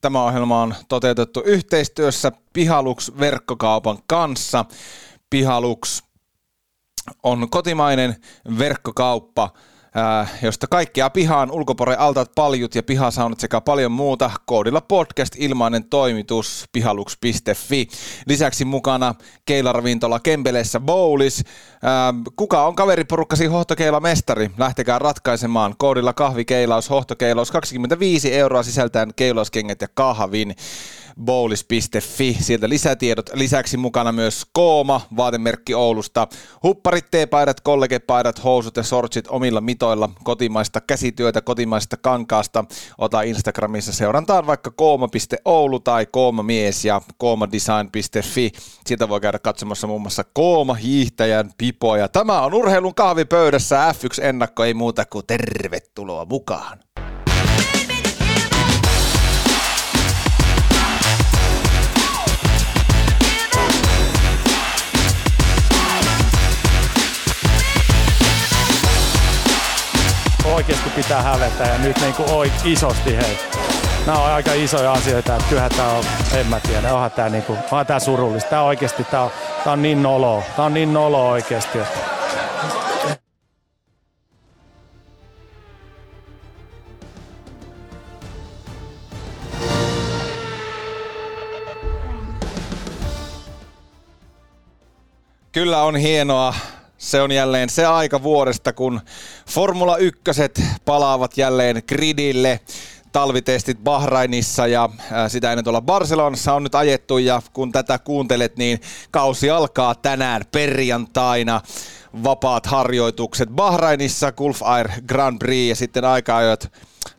Tämä ohjelma on toteutettu yhteistyössä Pihalux verkkokaupan kanssa. Pihalux on kotimainen verkkokauppa, josta kaikkea pihaan ulkopore altaat paljut ja pihasaunat sekä paljon muuta. Koodilla podcast ilmainen toimitus pihalux.fi. Lisäksi mukana keilaravintola Kempeleessä Bowlis. Kuka on kaveriporukkasi hohtokeila mestari? Lähtekää ratkaisemaan. Koodilla kahvikeilaus, hohtokeilaus 25 euroa sisältäen keilauskengät ja kahvin bowlis.fi. Sieltä lisätiedot. Lisäksi mukana myös Kooma, vaatemerkki Oulusta. Hupparit, teepaidat, kollegepaidat, housut ja sortsit omilla mitoilla. Kotimaista käsityötä, kotimaista kankaasta. Ota Instagramissa seurantaan vaikka kooma.oulu tai koomamies ja koomadesign.fi. Sieltä voi käydä katsomassa muun muassa Kooma hiihtäjän pipoja. Tämä on urheilun kahvipöydässä F1-ennakko, ei muuta kuin tervetuloa mukaan. Oikeasti pitää hävetä ja nyt niin kuin isosti hei. Nämä on aika isoja asioita, että kyllähän tämä on, en mä tiedä, onhan tämä, niin kuin, onhan tämä surullista. Tämä oikeasti, tämä on, tämä on niin nolo, tämä on niin nolo oikeasti. Että Kyllä on hienoa se on jälleen se aika vuodesta, kun Formula 1 palaavat jälleen gridille talvitestit Bahrainissa ja sitä ennen tuolla Barcelonassa on nyt ajettu ja kun tätä kuuntelet, niin kausi alkaa tänään perjantaina. Vapaat harjoitukset Bahrainissa, Gulf Air Grand Prix ja sitten aika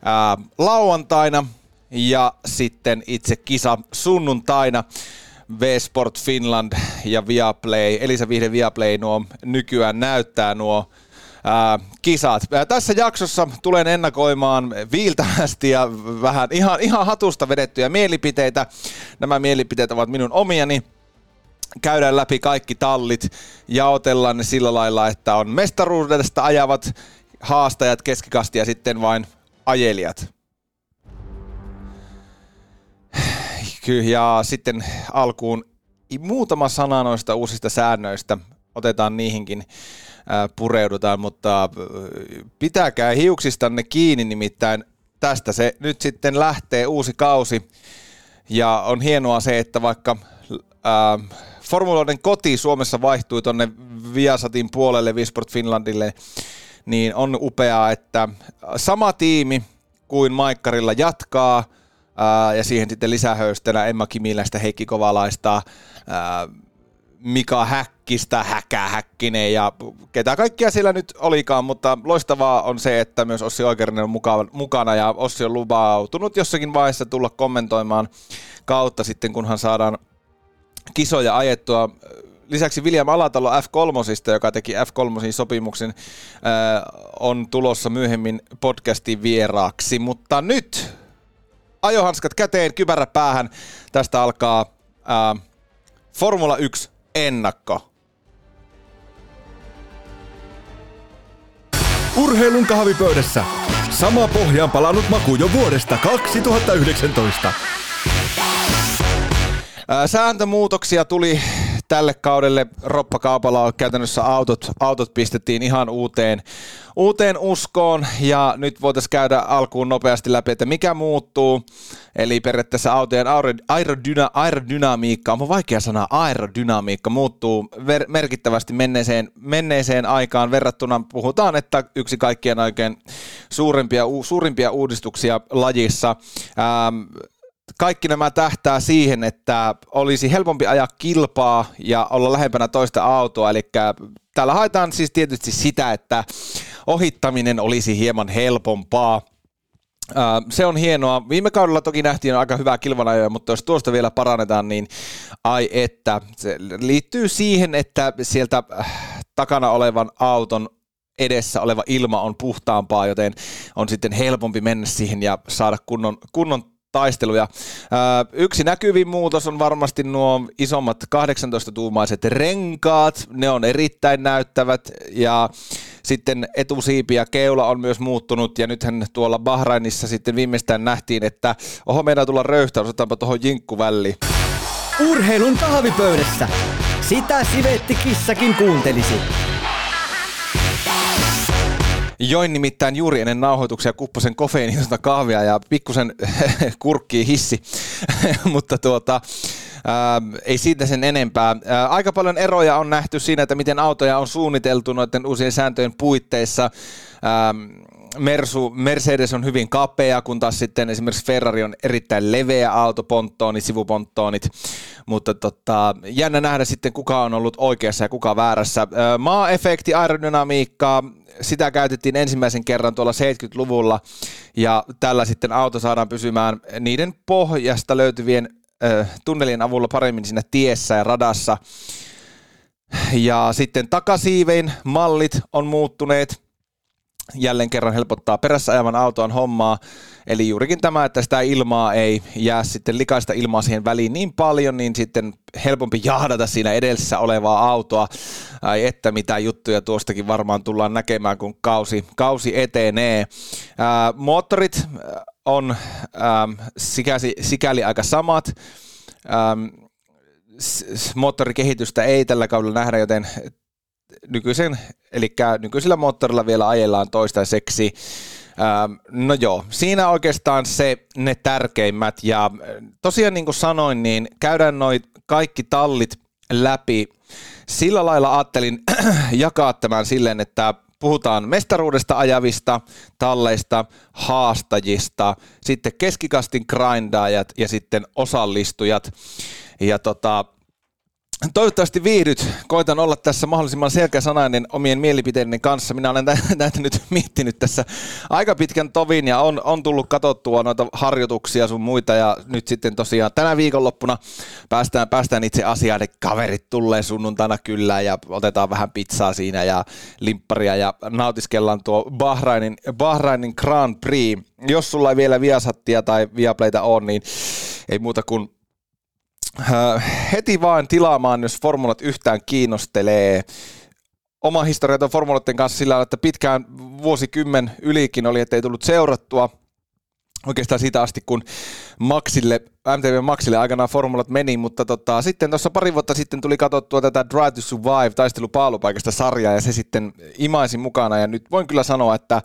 ää, lauantaina ja sitten itse kisa sunnuntaina. V-Sport Finland ja Viaplay, Elisa Vihde Viaplay nuo nykyään näyttää nuo ää, kisat. Ää, tässä jaksossa tulen ennakoimaan viiltävästi ja vähän ihan, ihan hatusta vedettyjä mielipiteitä. Nämä mielipiteet ovat minun omiani. Käydään läpi kaikki tallit, jaotellaan ne sillä lailla, että on mestaruudesta ajavat haastajat, keskikasti ja sitten vain ajelijat. Ja sitten alkuun muutama sana noista uusista säännöistä. Otetaan niihinkin pureudutaan, mutta pitäkää hiuksistanne kiinni, nimittäin tästä se nyt sitten lähtee uusi kausi. Ja on hienoa se, että vaikka ää, formuloiden koti Suomessa vaihtui tuonne Viasatin puolelle, Visport Finlandille, niin on upeaa, että sama tiimi kuin Maikkarilla jatkaa – ja siihen sitten lisähöystönä Emma Kimiläistä, Heikki Kovalaista, Mika Häkkistä, Häkä Häkkinen ja ketä kaikkia siellä nyt olikaan, mutta loistavaa on se, että myös Ossi Oikerinen on mukana ja Ossi on lupautunut jossakin vaiheessa tulla kommentoimaan kautta sitten, kunhan saadaan kisoja ajettua. Lisäksi William Alatalo F3, joka teki F3 sopimuksen, on tulossa myöhemmin podcastin vieraaksi, mutta nyt ajohanskat käteen, kypärä päähän. Tästä alkaa ää, Formula 1 ennakko. Urheilun kahvipöydässä. Sama pohjaan palannut maku jo vuodesta 2019. Sääntömuutoksia tuli tälle kaudelle roppakaupalla käytännössä autot, autot pistettiin ihan uuteen, uuteen uskoon ja nyt voitaisiin käydä alkuun nopeasti läpi, että mikä muuttuu. Eli periaatteessa autojen aerodyna, aerodynamiikka, on vaikea sana aerodynamiikka, muuttuu ver- merkittävästi menneeseen, menneeseen aikaan verrattuna. Puhutaan, että yksi kaikkien oikein suurimpia, suurimpia uudistuksia lajissa. Ähm, kaikki nämä tähtää siihen, että olisi helpompi ajaa kilpaa ja olla lähempänä toista autoa. Eli täällä haetaan siis tietysti sitä, että ohittaminen olisi hieman helpompaa. Se on hienoa. Viime kaudella toki nähtiin aika hyvää kilvanajoja, mutta jos tuosta vielä parannetaan, niin ai että. Se liittyy siihen, että sieltä äh, takana olevan auton edessä oleva ilma on puhtaampaa, joten on sitten helpompi mennä siihen ja saada kunnon, kunnon taisteluja. Yksi näkyvin muutos on varmasti nuo isommat 18-tuumaiset renkaat. Ne on erittäin näyttävät ja sitten etusiipi ja keula on myös muuttunut ja nythän tuolla Bahrainissa sitten viimeistään nähtiin, että oho meidän tulla röyhtä, osataanpa tuohon jinkku väliin. Urheilun kahvipöydässä. Sitä Sivetti kissakin kuuntelisi. Join nimittäin juuri ennen nauhoituksia kupposen kofeiinitonta kahvia ja pikkusen kurkkii hissi, mutta tuota, ää, ei siitä sen enempää. Ää, aika paljon eroja on nähty siinä, että miten autoja on suunniteltu noiden uusien sääntöjen puitteissa. Ää, Mersu, Mercedes on hyvin kapea, kun taas sitten esimerkiksi Ferrari on erittäin leveä auto, ponttoonit, sivuponttoonit, mutta tota, jännä nähdä sitten kuka on ollut oikeassa ja kuka väärässä. Maa-efekti, aerodynamiikkaa, sitä käytettiin ensimmäisen kerran tuolla 70-luvulla ja tällä sitten auto saadaan pysymään niiden pohjasta löytyvien äh, tunnelien avulla paremmin siinä tiessä ja radassa. Ja sitten takasiivein mallit on muuttuneet, jälleen kerran helpottaa perässä ajavan auton hommaa. Eli juurikin tämä, että sitä ilmaa ei jää sitten likaista ilmaa siihen väliin niin paljon, niin sitten helpompi jahdata siinä edessä olevaa autoa. Ai että mitä juttuja tuostakin varmaan tullaan näkemään, kun kausi, kausi etenee. Ää, moottorit on ää, sikäli, sikäli aika samat. Ää, moottorikehitystä ei tällä kaudella nähdä, joten nykyisen, eli nykyisellä moottorilla vielä ajellaan toistaiseksi. Ähm, no joo, siinä oikeastaan se ne tärkeimmät ja äh, tosiaan niin kuin sanoin, niin käydään noin kaikki tallit läpi. Sillä lailla ajattelin jakaa tämän silleen, että puhutaan mestaruudesta ajavista, talleista, haastajista, sitten keskikastin grindaajat ja sitten osallistujat. Ja tota, Toivottavasti viihdyt. Koitan olla tässä mahdollisimman selkeäsanainen omien mielipiteiden kanssa. Minä olen näitä nyt miettinyt tässä aika pitkän tovin ja on, on tullut katsottua noita harjoituksia sun muita ja nyt sitten tosiaan tänä viikonloppuna päästään, päästään itse asiaan. Ne kaverit tulee sunnuntaina kyllä ja otetaan vähän pizzaa siinä ja limpparia ja nautiskellaan tuo Bahrainin, Bahrainin Grand Prix. Jos sulla ei vielä Viasattia tai Viaplayta on, niin ei muuta kuin heti vaan tilaamaan, jos formulat yhtään kiinnostelee. Oma historia formuloiden kanssa sillä että pitkään vuosikymmen ylikin oli, että ei tullut seurattua oikeastaan siitä asti, kun Maxille, MTV Maxille aikanaan formulat meni, mutta tota, sitten tuossa pari vuotta sitten tuli katsottua tätä Drive to Survive taistelu paalupaikasta sarjaa ja se sitten imaisi mukana ja nyt voin kyllä sanoa, että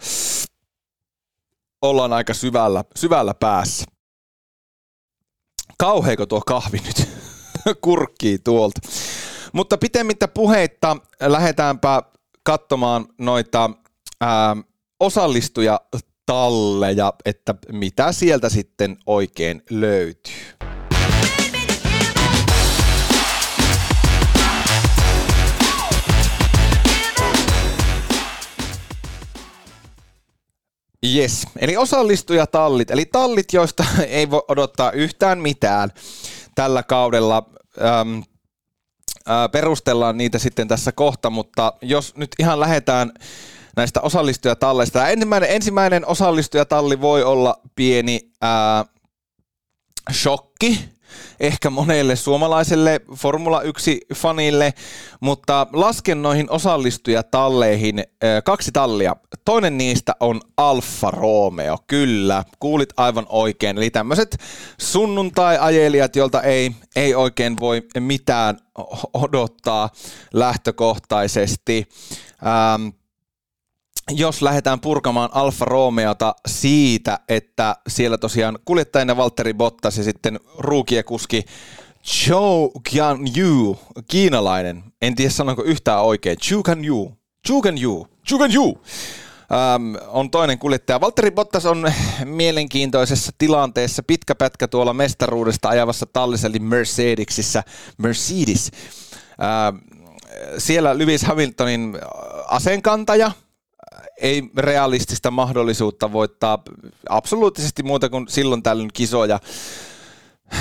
ollaan aika syvällä, syvällä päässä kauheeko tuo kahvi nyt kurkkii tuolta. Mutta pitemmittä puheitta lähdetäänpä katsomaan noita ää, osallistuja talleja, että mitä sieltä sitten oikein löytyy. Yes, eli osallistujatallit, eli tallit, joista ei voi odottaa yhtään mitään tällä kaudella. Äh, perustellaan niitä sitten tässä kohta, mutta jos nyt ihan lähdetään näistä osallistujatalleista. Ensimmäinen, ensimmäinen osallistujatalli voi olla pieni ää, shokki, ehkä monelle suomalaiselle Formula 1-fanille, mutta lasken noihin osallistujatalleihin kaksi tallia. Toinen niistä on Alfa Romeo, kyllä, kuulit aivan oikein. Eli tämmöiset sunnuntai-ajelijat, joilta ei, ei oikein voi mitään odottaa lähtökohtaisesti. Ähm, jos lähdetään purkamaan Alfa Romeota siitä, että siellä tosiaan kuljettajana Valtteri Bottas ja sitten ruukiekuski Zhou Yu, kiinalainen, en tiedä sanonko yhtään oikein, Zhou Yu, Zhou Yu, Zhou Yu, ähm, on toinen kuljettaja. Valtteri Bottas on mielenkiintoisessa tilanteessa. Pitkä pätkä tuolla mestaruudesta ajavassa tallissa, eli Mercedesissä, Mercedes. Ähm, siellä Lewis Hamiltonin aseenkantaja – ei realistista mahdollisuutta voittaa absoluuttisesti muuta kuin silloin tällöin kisoja.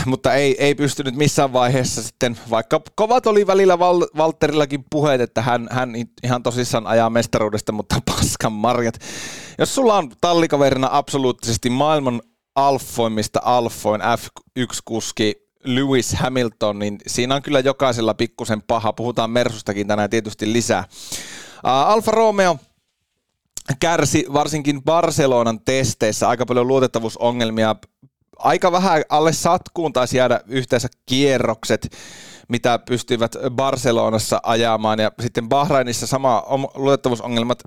Mutta ei, ei pystynyt missään vaiheessa sitten, vaikka kovat oli välillä Val- Valterillakin puheet, että hän, hän ihan tosissaan ajaa mestaruudesta, mutta paskan marjat. Jos sulla on tallikaverina absoluuttisesti maailman alfoimista alfoin F1-kuski Lewis Hamilton, niin siinä on kyllä jokaisella pikkusen paha. Puhutaan Mersustakin tänään tietysti lisää. Alfa Romeo kärsi varsinkin Barcelonan testeissä aika paljon luotettavuusongelmia. Aika vähän alle satkuun taisi jäädä yhteensä kierrokset, mitä pystyivät Barcelonassa ajamaan. Ja sitten Bahrainissa sama luotettavuusongelmat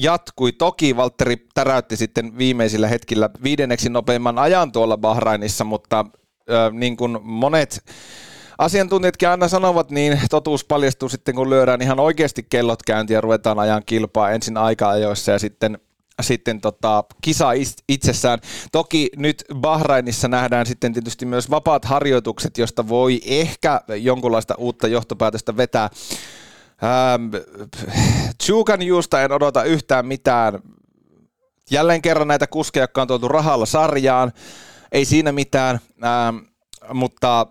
jatkui. Toki Valtteri täräytti sitten viimeisillä hetkillä viidenneksi nopeimman ajan tuolla Bahrainissa, mutta niin kuin monet asiantuntijatkin aina sanovat, niin totuus paljastuu sitten, kun lyödään ihan oikeasti kellot käyntiin ja ruvetaan ajan kilpaa ensin aika-ajoissa ja sitten sitten tota, kisa itsessään. Toki nyt Bahrainissa nähdään sitten tietysti myös vapaat harjoitukset, josta voi ehkä jonkunlaista uutta johtopäätöstä vetää. Ähm, Chukan juusta en odota yhtään mitään. Jälleen kerran näitä kuskeja, jotka on tuotu rahalla sarjaan. Ei siinä mitään, ähm, mutta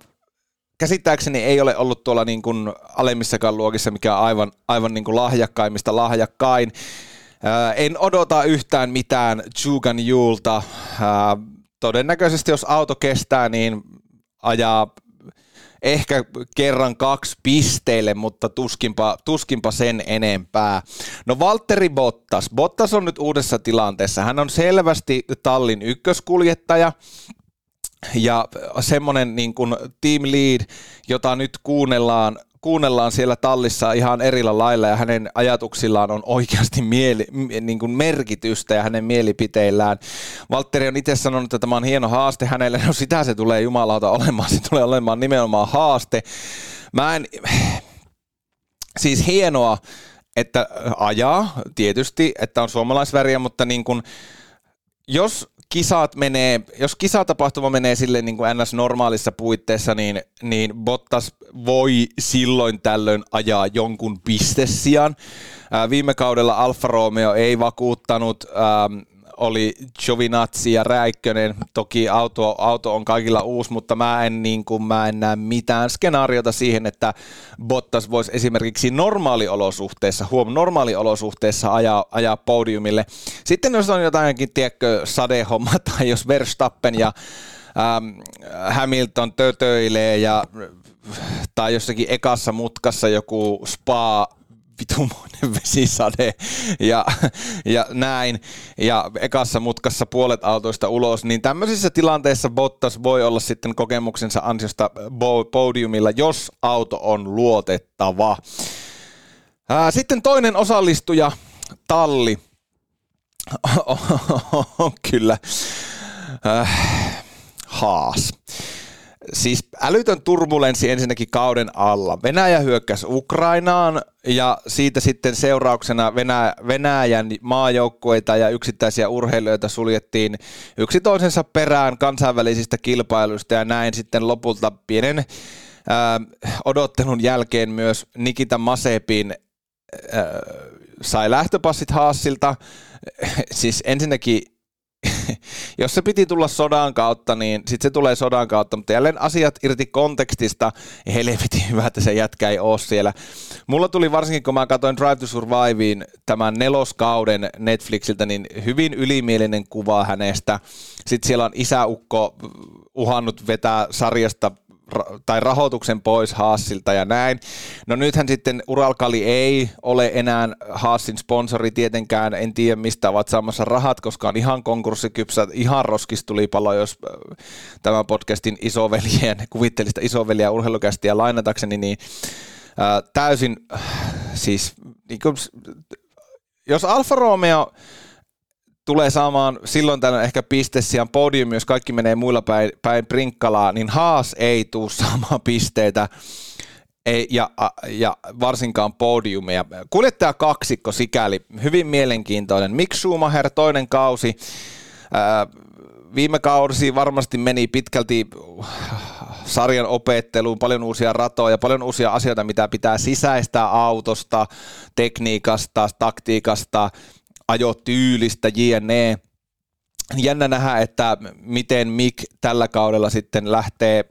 käsittääkseni ei ole ollut tuolla niin kuin alemmissakaan luokissa, mikä on aivan, aivan niin kuin lahjakkaimmista lahjakkain. En odota yhtään mitään Jugan Julta. Äh, todennäköisesti jos auto kestää, niin ajaa ehkä kerran kaksi pisteille, mutta tuskinpa, tuskinpa sen enempää. No Valtteri Bottas. Bottas on nyt uudessa tilanteessa. Hän on selvästi tallin ykköskuljettaja ja semmoinen niin kuin team lead, jota nyt kuunnellaan kuunnellaan siellä tallissa ihan erillä lailla ja hänen ajatuksillaan on oikeasti mieli, niin kuin merkitystä ja hänen mielipiteillään. Valtteri on itse sanonut, että tämä on hieno haaste hänelle. No sitä se tulee jumalauta olemaan. Se tulee olemaan nimenomaan haaste. Mä en... Siis hienoa, että ajaa tietysti, että on suomalaisväriä, mutta niin kuin, jos kisat menee, jos kisatapahtuma menee sille niin kuin NS normaalissa puitteissa, niin, niin Bottas voi silloin tällöin ajaa jonkun pistessian. Viime kaudella Alfa Romeo ei vakuuttanut, ää, oli Giovinazzi ja Räikkönen. Toki auto, auto on kaikilla uusi, mutta mä en, niin kuin, mä en näe mitään skenaariota siihen, että Bottas voisi esimerkiksi normaaliolosuhteissa, huom, normaaliolosuhteissa ajaa, ajaa podiumille. Sitten jos on jotainkin, tiedätkö, sadehomma tai jos Verstappen ja ähm, Hamilton tötöilee ja tai jossakin ekassa mutkassa joku spa vitumoinen vesisade ja, ja näin, ja ekassa mutkassa puolet autoista ulos, niin tämmöisissä tilanteissa Bottas voi olla sitten kokemuksensa ansiosta podiumilla, jos auto on luotettava. Sitten toinen osallistuja, Talli, on kyllä Haas. Siis älytön turbulenssi ensinnäkin kauden alla. Venäjä hyökkäsi Ukrainaan ja siitä sitten seurauksena Venä- Venäjän maajoukkueita ja yksittäisiä urheilijoita suljettiin yksi toisensa perään kansainvälisistä kilpailuista ja näin sitten lopulta pienen ää, odottelun jälkeen myös Nikita Masepin ää, sai lähtöpassit Haasilta. Siis ensinnäkin jos se piti tulla sodan kautta, niin sitten se tulee sodan kautta, mutta jälleen asiat irti kontekstista, helvetin hyvä, että se jätkä ei ole siellä. Mulla tuli varsinkin, kun mä katsoin Drive to Survivein tämän neloskauden Netflixiltä, niin hyvin ylimielinen kuva hänestä. Sitten siellä on isäukko uhannut vetää sarjasta tai rahoituksen pois Haasilta ja näin. No nythän sitten Uralkali ei ole enää Haasin sponsori tietenkään, en tiedä mistä ovat saamassa rahat, koska on ihan konkurssikypsä, ihan roskistulipalo, jos tämän podcastin isoveljen, kuvittelista isoveliä urheilukästiä lainatakseni, niin ää, täysin, siis niin kuin, jos Alfa Romeo tulee saamaan silloin tänne ehkä pistessian podium, jos kaikki menee muilla päin, päin prinkkalaa, niin Haas ei tule saamaan pisteitä ei, ja, ja varsinkaan podiumia. Kuljettaja kaksikko sikäli, hyvin mielenkiintoinen. Mick Schumacher, toinen kausi, ää, viime kausi varmasti meni pitkälti sarjan opetteluun, paljon uusia ratoja, paljon uusia asioita, mitä pitää sisäistää autosta, tekniikasta, taktiikasta, ajotyylistä, jne. Jännä nähdä, että miten Mick tällä kaudella sitten lähtee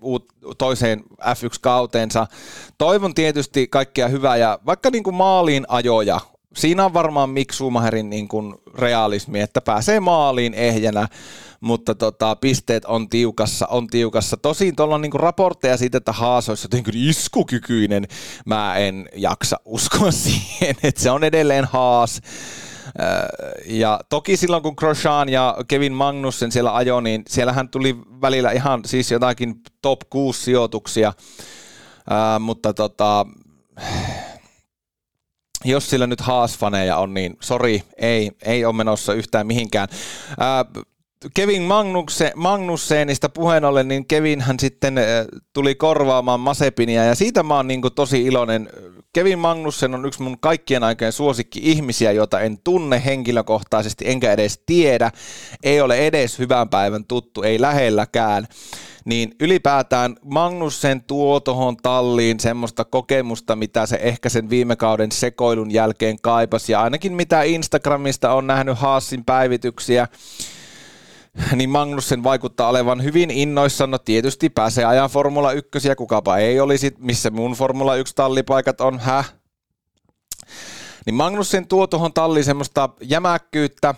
toiseen F1-kauteensa. Toivon tietysti kaikkea hyvää ja vaikka niin kuin maaliin ajoja, siinä on varmaan Mick Schumacherin niin kuin realismi, että pääsee maaliin ehjänä, mutta tota, pisteet on tiukassa, on tiukassa. Tosin tuolla on niin kuin raportteja siitä, että Haas olisi jotenkin iskukykyinen. Mä en jaksa uskoa siihen, että se on edelleen Haas Ja toki silloin, kun Grosjean ja Kevin Magnussen siellä ajoi, niin siellähän tuli välillä ihan siis jotakin top 6 sijoituksia, mutta tota, jos sillä nyt haasfaneja on, niin sori, ei, ei ole menossa yhtään mihinkään. Ää, Kevin Magnusse, Magnussenista puheen ollen, niin Kevinhän sitten tuli korvaamaan Masepinia ja siitä mä oon niin tosi iloinen. Kevin Magnussen on yksi mun kaikkien aikojen suosikki ihmisiä, jota en tunne henkilökohtaisesti enkä edes tiedä. Ei ole edes hyvän päivän tuttu, ei lähelläkään niin ylipäätään Magnussen tuo tuohon talliin semmoista kokemusta, mitä se ehkä sen viime kauden sekoilun jälkeen kaipasi, ja ainakin mitä Instagramista on nähnyt Haasin päivityksiä, niin Magnussen vaikuttaa olevan hyvin innoissaan. No tietysti pääsee ajan Formula 1 ja kukapa ei olisi, missä mun Formula 1 tallipaikat on, häh? Niin Magnussen tuo tuohon talliin semmoista jämäkkyyttä,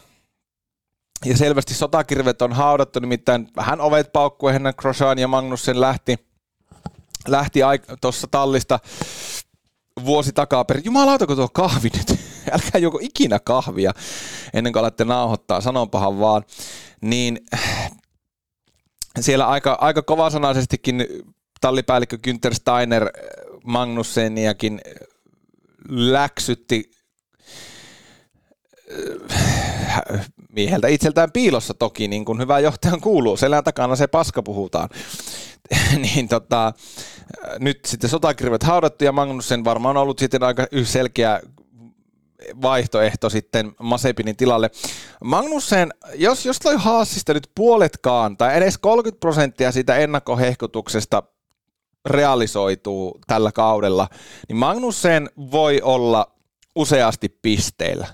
ja selvästi sotakirvet on haudattu, nimittäin vähän ovet paukkuu ennen Grosjean ja Magnussen lähti, lähti tuossa tallista vuosi takaperin. Jumalauta, kun tuo kahvi nyt. Älkää joko ikinä kahvia ennen kuin alatte nauhoittaa, sanonpahan vaan. Niin siellä aika, aika kovasanaisestikin tallipäällikkö Günther Steiner Magnusseniakin läksytti mieheltä itseltään piilossa toki, niin kuin hyvä johtajan kuuluu. Selän takana se paska puhutaan. niin tota, nyt sitten sotakirvet haudattu ja Magnussen varmaan ollut sitten aika selkeä vaihtoehto sitten Masepinin tilalle. Magnussen, jos, jos toi Haasista nyt puoletkaan tai edes 30 prosenttia siitä ennakkohehkutuksesta realisoituu tällä kaudella, niin Magnussen voi olla useasti pisteillä.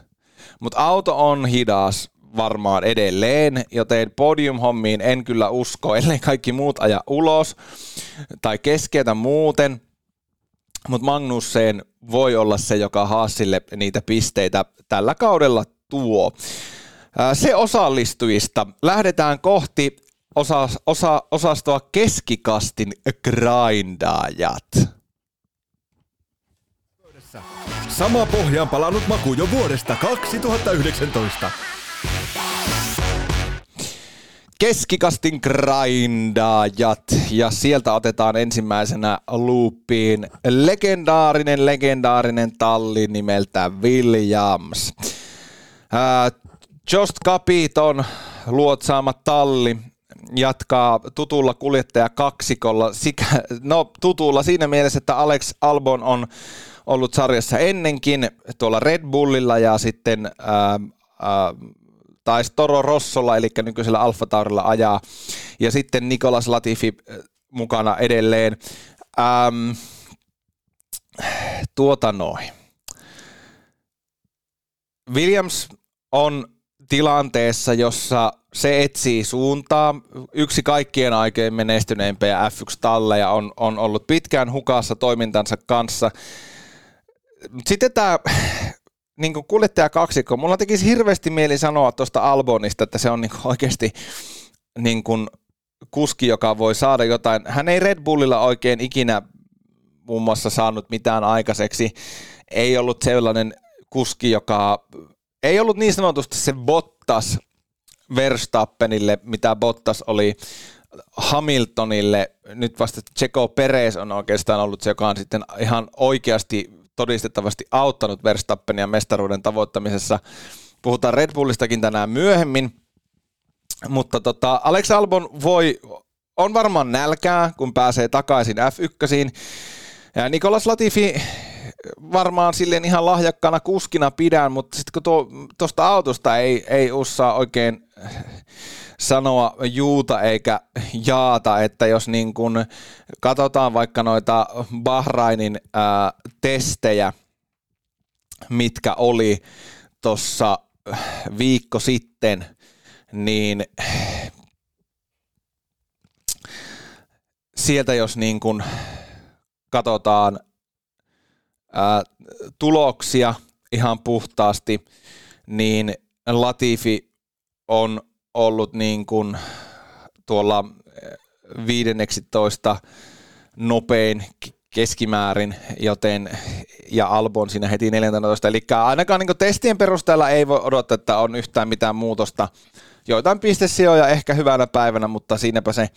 Mutta auto on hidas, varmaan edelleen, joten podium-hommiin en kyllä usko, ellei kaikki muut aja ulos tai keskeytä muuten. Mutta Magnussen voi olla se, joka Haasille niitä pisteitä tällä kaudella tuo. Se osallistujista. Lähdetään kohti osa, osa, osastoa keskikastin grindaajat. Sama pohjaan palannut maku jo vuodesta 2019. Keskikastin grindaajat ja sieltä otetaan ensimmäisenä loopiin legendaarinen, legendaarinen talli nimeltä Williams. Just Capiton luotsaama talli jatkaa tutulla kuljettaja kaksikolla, no tutulla siinä mielessä, että Alex Albon on ollut sarjassa ennenkin tuolla Red Bullilla ja sitten ää, taisi Toro Rossolla, eli nykyisellä Alfa Taurilla ajaa, ja sitten Nikolas Latifi mukana edelleen. Ähm, tuota noin. Williams on tilanteessa, jossa se etsii suuntaa. Yksi kaikkien aikojen menestyneimpiä F1-talleja on, on ollut pitkään hukassa toimintansa kanssa. Sitten tämä niin kuljettaja kaksikko, mulla tekisi hirveästi mieli sanoa tuosta Albonista, että se on niin oikeasti niin kuin kuski, joka voi saada jotain. Hän ei Red Bullilla oikein ikinä muun muassa saanut mitään aikaiseksi. Ei ollut sellainen kuski, joka ei ollut niin sanotusti se Bottas Verstappenille, mitä Bottas oli Hamiltonille. Nyt vasta Checo Perez on oikeastaan ollut se, joka on sitten ihan oikeasti todistettavasti auttanut Verstappenia mestaruuden tavoittamisessa. Puhutaan Red Bullistakin tänään myöhemmin, mutta tota, Alex Albon voi, on varmaan nälkää, kun pääsee takaisin F1. Ja Nikolas Latifi varmaan silleen ihan lahjakkana kuskina pidän, mutta sitten kun tuosta autosta ei, ei osaa oikein sanoa juuta eikä jaata, että jos niin kun katsotaan vaikka noita Bahrainin ää, testejä, mitkä oli tuossa viikko sitten, niin sieltä jos niin kun katsotaan ää, tuloksia ihan puhtaasti, niin Latifi on ollut niin kuin tuolla 15 nopein keskimäärin, joten ja Albon siinä heti 14. Eli ainakaan niin testien perusteella ei voi odottaa, että on yhtään mitään muutosta. Joitain pistesijoja ehkä hyvänä päivänä, mutta siinäpä se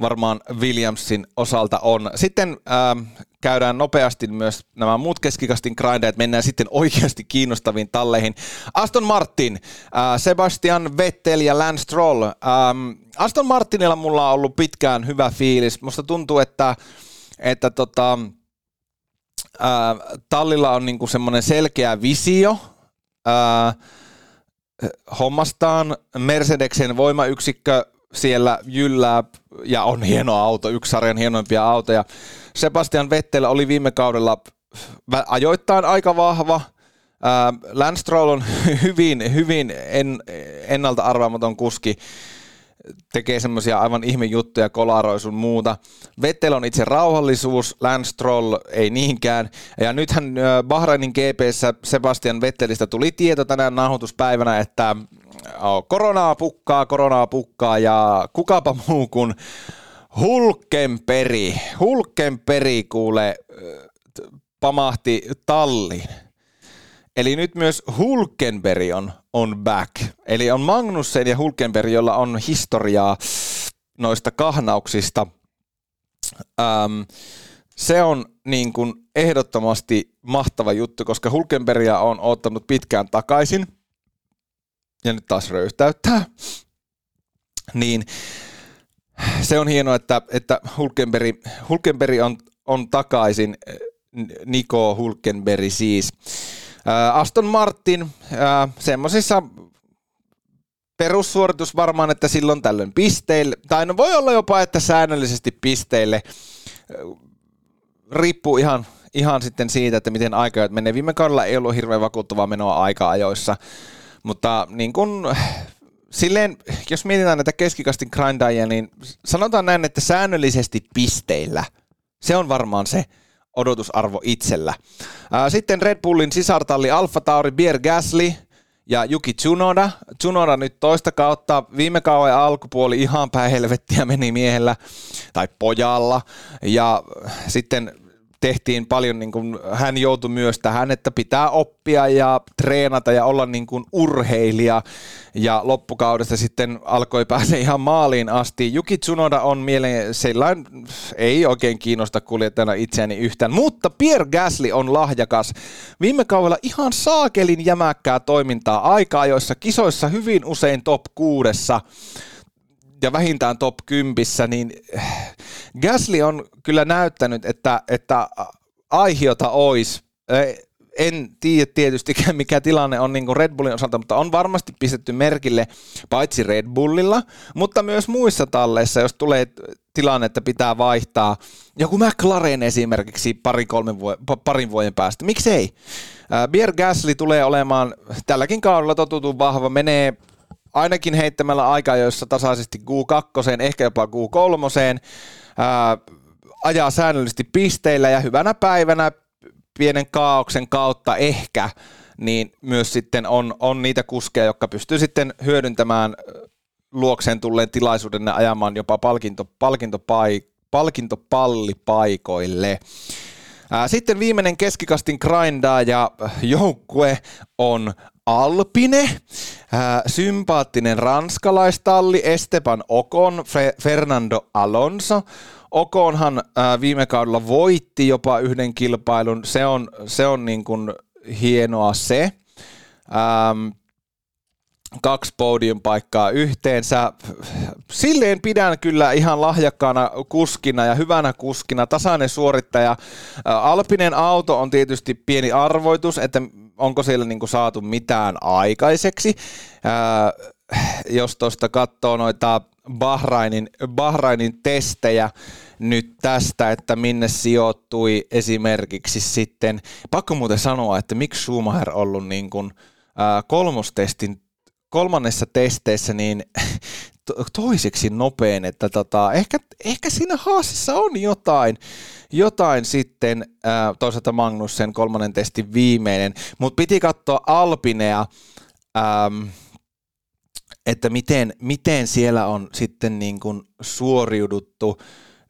varmaan Williamsin osalta on. Sitten äh, käydään nopeasti myös nämä muut keskikastin grindajat, mennään sitten oikeasti kiinnostaviin talleihin. Aston Martin, äh, Sebastian Vettel ja Lance Stroll. Ähm, Aston Martinilla mulla on ollut pitkään hyvä fiilis. Musta tuntuu, että, että tota, äh, tallilla on niinku semmoinen selkeä visio. Äh, hommastaan Mercedeksen voimayksikkö siellä jyllää ja on hieno auto, yksi sarjan hienoimpia autoja. Sebastian Vettel oli viime kaudella ajoittain aika vahva. Lance Stroll on hyvin, hyvin en, ennalta arvaamaton kuski tekee semmoisia aivan ihme juttuja, kolaroi sun muuta. Vettel on itse rauhallisuus, Lance Stroll ei niinkään. Ja nythän Bahrainin GPssä Sebastian Vettelistä tuli tieto tänään nauhoituspäivänä, että koronaa pukkaa, koronaa pukkaa ja kukapa muu kuin Hulkenperi. Hulkenperi kuule pamahti talliin. Eli nyt myös Hulkenberg on, on back. Eli on Magnussen ja Hulkenberg, jolla on historiaa noista kahnauksista. Ähm, se on niin kuin ehdottomasti mahtava juttu, koska Hulkenbergia on ottanut pitkään takaisin. Ja nyt taas röyhtäyttää. Niin se on hienoa, että, että Hulkenberg, Hulkenberg on, on takaisin, Niko Hulkenberg siis. Aston Martin, semmoisissa perussuoritus varmaan, että silloin tällöin pisteille, tai no voi olla jopa, että säännöllisesti pisteille, riippuu ihan, ihan sitten siitä, että miten aika menee. Viime kaudella ei ollut hirveän vakuuttavaa menoa aika-ajoissa, mutta niin kun, silleen, jos mietitään näitä keskikastin grindajia, niin sanotaan näin, että säännöllisesti pisteillä, se on varmaan se, odotusarvo itsellä. Sitten Red Bullin sisartalli Alfa Tauri, Pierre Gasly ja Yuki Tsunoda. Tsunoda nyt toista kautta. Viime kauden alkupuoli ihan päin helvettiä meni miehellä tai pojalla. Ja sitten tehtiin paljon, niin kuin, hän joutui myös tähän, että pitää oppia ja treenata ja olla niin kuin urheilija. Ja loppukaudesta sitten alkoi päästä ihan maaliin asti. Juki Tsunoda on mieleen sellainen, ei oikein kiinnosta kuljettajana itseäni yhtään, mutta Pierre Gasly on lahjakas. Viime kaudella ihan saakelin jämäkkää toimintaa aikaa, joissa kisoissa hyvin usein top kuudessa ja vähintään top 10, niin Gasly on kyllä näyttänyt, että, että aihiota olisi. En tiedä tietysti mikä tilanne on niin Red Bullin osalta, mutta on varmasti pistetty merkille paitsi Red Bullilla, mutta myös muissa talleissa, jos tulee tilanne, että pitää vaihtaa. Joku McLaren esimerkiksi parin, kolmen vu- parin vuoden päästä. Miksei? Pierre Gasly tulee olemaan tälläkin kaudella totutun vahva, menee ainakin heittämällä aikaa, joissa tasaisesti Q2, ehkä jopa Q3, ää, ajaa säännöllisesti pisteillä ja hyvänä päivänä pienen kaauksen kautta ehkä, niin myös sitten on, on niitä kuskeja, jotka pystyy sitten hyödyntämään luokseen tulleen tilaisuuden ja ajamaan jopa palkinto, palkintopai, palkintopallipaikoille. Sitten viimeinen keskikastin ja joukkue on Alpine, äh, sympaattinen ranskalaistalli Esteban Ocon, Fernando Alonso. Okonhan äh, viime kaudella voitti jopa yhden kilpailun, se on, se on niin kuin hienoa se. Ähm, kaksi podium paikkaa yhteensä. Silleen pidän kyllä ihan lahjakkaana kuskina ja hyvänä kuskina, tasainen suorittaja. Alpinen auto on tietysti pieni arvoitus, että onko siellä niinku saatu mitään aikaiseksi. jos tuosta katsoo noita Bahrainin, Bahrainin testejä nyt tästä, että minne sijoittui esimerkiksi sitten, pakko muuten sanoa, että miksi Schumacher ollut niin kuin, kolmostestin kolmannessa testeissä niin toiseksi nopein, että tota, ehkä, ehkä siinä haasissa on jotain, jotain sitten, ää, toisaalta Magnussen kolmannen testin viimeinen, mutta piti katsoa Alpinea, äm, että miten, miten siellä on sitten niin kuin suoriuduttu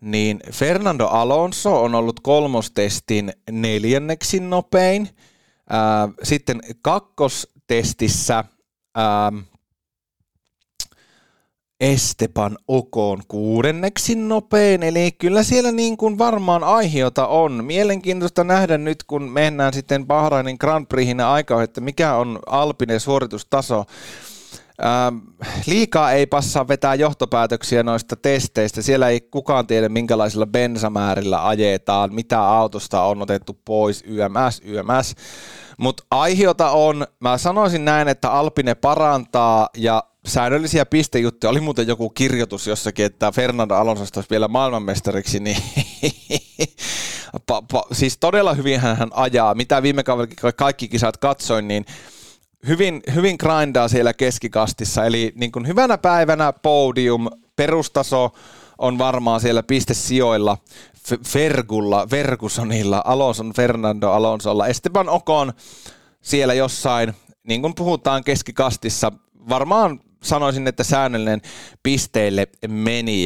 niin Fernando Alonso on ollut kolmostestin neljänneksi nopein. Ää, sitten kakkostestissä ää, Esteban Okon kuudenneksi nopein, eli kyllä siellä niin kuin varmaan aiheota on. Mielenkiintoista nähdä nyt, kun mennään sitten Bahrainin Grand Prixin aikaa, että mikä on Alpinen suoritustaso. Ähm, liikaa ei passaa vetää johtopäätöksiä noista testeistä. Siellä ei kukaan tiedä, minkälaisilla bensamäärillä ajetaan, mitä autosta on otettu pois, YMS, YMS. Mutta aiheota on, mä sanoisin näin, että Alpine parantaa ja säännöllisiä pistejuttuja. Oli muuten joku kirjoitus jossakin, että Fernando Alonso olisi vielä maailmanmestariksi, niin pa, pa, siis todella hyvin hän ajaa. Mitä viime kaudella kaikki kisat katsoin, niin hyvin, hyvin grindaa siellä keskikastissa. Eli niin kuin hyvänä päivänä podium, perustaso on varmaan siellä pistesijoilla. Fergulla, Fergusonilla, Alonson, Fernando Alonsolla, Esteban Ocon siellä jossain, niin kuin puhutaan keskikastissa, varmaan sanoisin, että säännöllinen pisteille meni.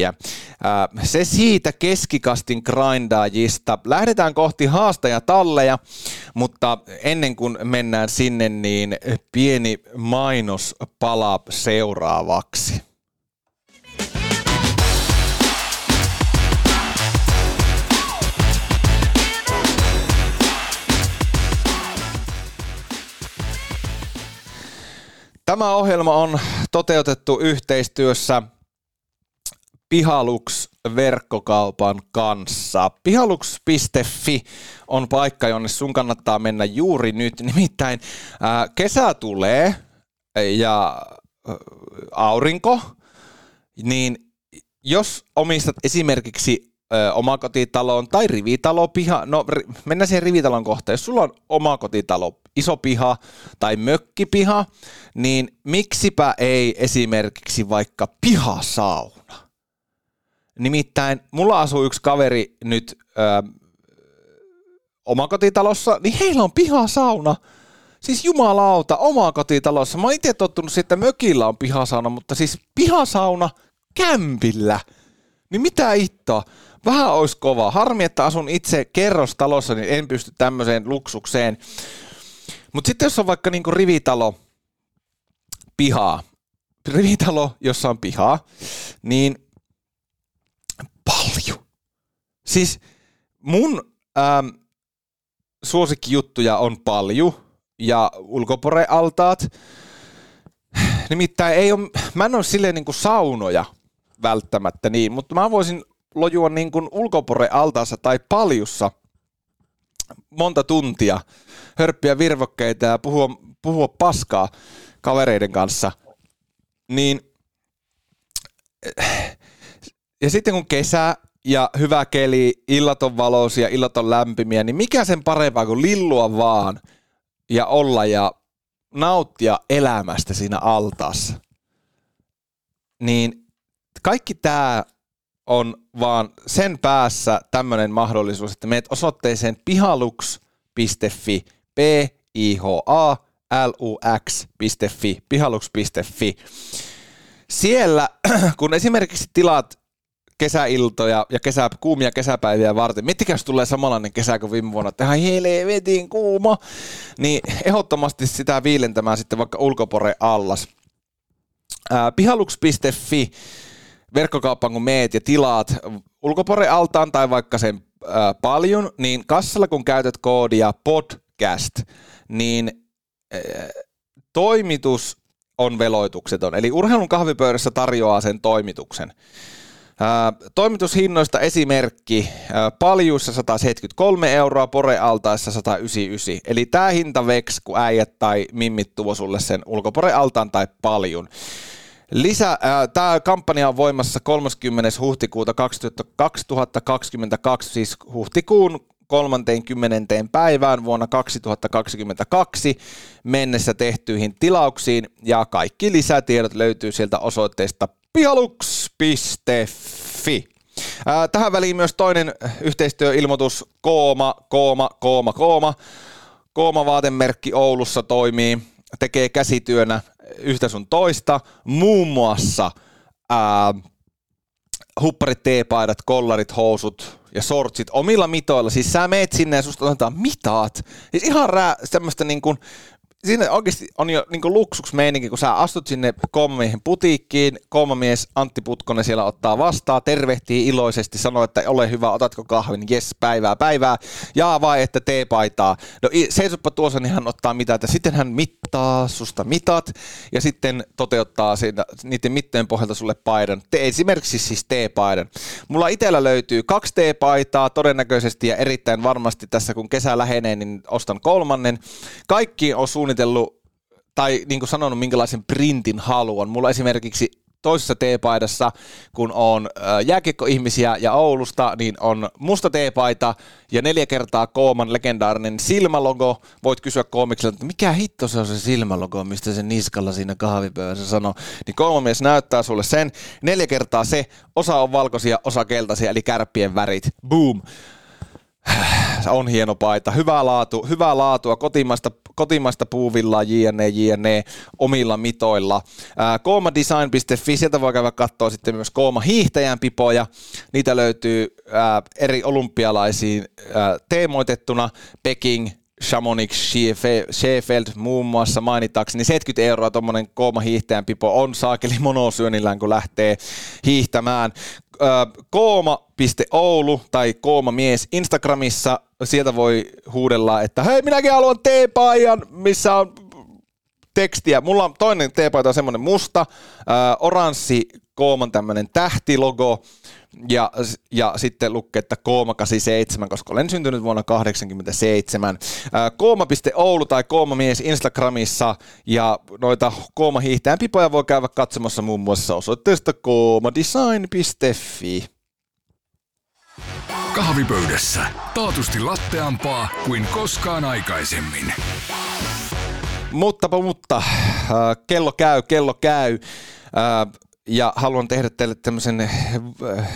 se siitä keskikastin grindaajista. Lähdetään kohti haastajatalleja, mutta ennen kuin mennään sinne, niin pieni mainos palaa seuraavaksi. Tämä ohjelma on toteutettu yhteistyössä Pihalux verkkokaupan kanssa. Pihalux.fi on paikka, jonne sun kannattaa mennä juuri nyt. Nimittäin ää, kesä tulee ja ää, aurinko, niin jos omistat esimerkiksi omakotitaloon tai rivitalopiha. No mennään siihen rivitalon kohtaan. Jos sulla on omakotitalo, iso piha tai mökkipiha, niin miksipä ei esimerkiksi vaikka pihasauna? Nimittäin mulla asuu yksi kaveri nyt ö, omakotitalossa, niin heillä on pihasauna. Siis jumalauta, omakotitalossa. Mä oon itse tottunut siitä, että mökillä on pihasauna, mutta siis pihasauna kämpillä. Niin mitä ittoa? Vähän olisi kova. Harmi, että asun itse kerrostalossa, niin en pysty tämmöiseen luksukseen. Mutta sitten jos on vaikka niinku rivitalo, pihaa, rivitalo, jossa on pihaa, niin paljon. Siis mun ähm, suosikkijuttuja on paljon ja ulkoporealtaat. Nimittäin ei ole, mä en ole silleen niin kuin saunoja välttämättä niin, mutta mä voisin lojua niin kuin ulkoporealtaassa tai paljussa monta tuntia, hörppiä virvokkeita ja puhua, puhua paskaa kavereiden kanssa, niin ja sitten kun kesä ja hyvä keli, illat on valoisia, illat on lämpimiä, niin mikä sen parempaa kuin lillua vaan ja olla ja nauttia elämästä siinä altaassa. Niin kaikki tämä on vaan sen päässä tämmöinen mahdollisuus, että meet osoitteeseen pihalux.fi, p i h a l u x.fi, pihalux.fi. Siellä, kun esimerkiksi tilaat kesäiltoja ja kesä, kuumia kesäpäiviä varten. Miettikää, jos tulee samanlainen kesä kuin viime vuonna, että ihan helvetin kuuma, niin ehdottomasti sitä viilentämään sitten vaikka ulkopore allas. pihalux.fi verkkokauppaan kun meet ja tilaat ulkoporealtaan tai vaikka sen ää, paljon, niin kassalla kun käytät koodia podcast, niin ää, toimitus on veloitukseton. Eli urheilun kahvipöydässä tarjoaa sen toimituksen. Ää, toimitushinnoista esimerkki, ää, paljuissa 173 euroa, porealtaessa 199. Eli tämä hinta veks, kun äijät tai mimmit tuo sulle sen ulkoporealtaan tai paljun. Lisä, äh, tämä kampanja on voimassa 30. huhtikuuta 2022, siis huhtikuun 30. päivään vuonna 2022 mennessä tehtyihin tilauksiin ja kaikki lisätiedot löytyy sieltä osoitteesta pialux.fi. Äh, tähän väliin myös toinen yhteistyöilmoitus, Kooma, Kooma, Kooma, Kooma. Kooma vaatemerkki Oulussa toimii, tekee käsityönä yhtä sun toista, muun muassa ää, hupparit, teepaidat, kollarit, housut ja sortsit omilla mitoilla. Siis sä meet sinne ja susta otetaan mitaat. Siis ihan rää, semmoista niin kuin siinä oikeasti on jo niin luksuks meininki, kun sä astut sinne koomamiehen putiikkiin, koomamies Antti Putkonen siellä ottaa vastaan, tervehtii iloisesti, sanoo, että ole hyvä, otatko kahvin, jes, päivää, päivää, jaa vai, että tee paitaa. No seisoppa tuossa, niin hän ottaa mitään, että sitten hän mittaa susta mitat, ja sitten toteuttaa siinä, niiden mittojen pohjalta sulle paidan. Te, esimerkiksi siis teepaidan. Mulla itsellä löytyy kaksi teepaitaa, todennäköisesti ja erittäin varmasti tässä, kun kesä lähenee, niin ostan kolmannen. Kaikki on suunnitellut tai niin kuin sanonut, minkälaisen printin haluan. Mulla esimerkiksi toisessa teepaidassa, kun on jääkiekkoihmisiä ja Oulusta, niin on musta teepaita ja neljä kertaa Kooman legendaarinen silmälogo. Voit kysyä koomikselta, että mikä hitto se on se silmälogo, mistä se niskalla siinä kahvipöydässä sanoo. Niin Koomamies näyttää sulle sen. Neljä kertaa se, osa on valkoisia, osa keltaisia, eli kärppien värit. Boom on hieno paita, hyvää, laatu, hyvää laatua, kotimaista, kotimaista puuvillaa, jne, jne, omilla mitoilla. Koomadesign.fi, sieltä voi käydä katsoa sitten myös Kooma hiihtäjän pipoja. Niitä löytyy ää, eri olympialaisiin ää, teemoitettuna. Peking, Chamonix, Sheffield muun muassa mainitakseni, 70 euroa tuommoinen kooma hiihtäjän pipo on saakeli monosyönillään, kun lähtee hiihtämään. Kooma.oulu tai Kooma mies Instagramissa, sieltä voi huudella, että hei minäkin haluan teepaajan, missä on tekstiä. Mulla on toinen teepaita on semmoinen musta, äh, oranssi Kooman tämmöinen tähtilogo, ja, ja sitten lukee, että Kooma 87, koska olen syntynyt vuonna 87. Kooma.oulu tai Kooma mies Instagramissa ja noita Kooma hiihtäjän pipoja voi käydä katsomassa muun muassa osoitteesta koomadesign.fi. Kahvipöydässä taatusti latteampaa kuin koskaan aikaisemmin. Mutta, mutta, kello käy, kello käy ja haluan tehdä teille tämmöisen äh,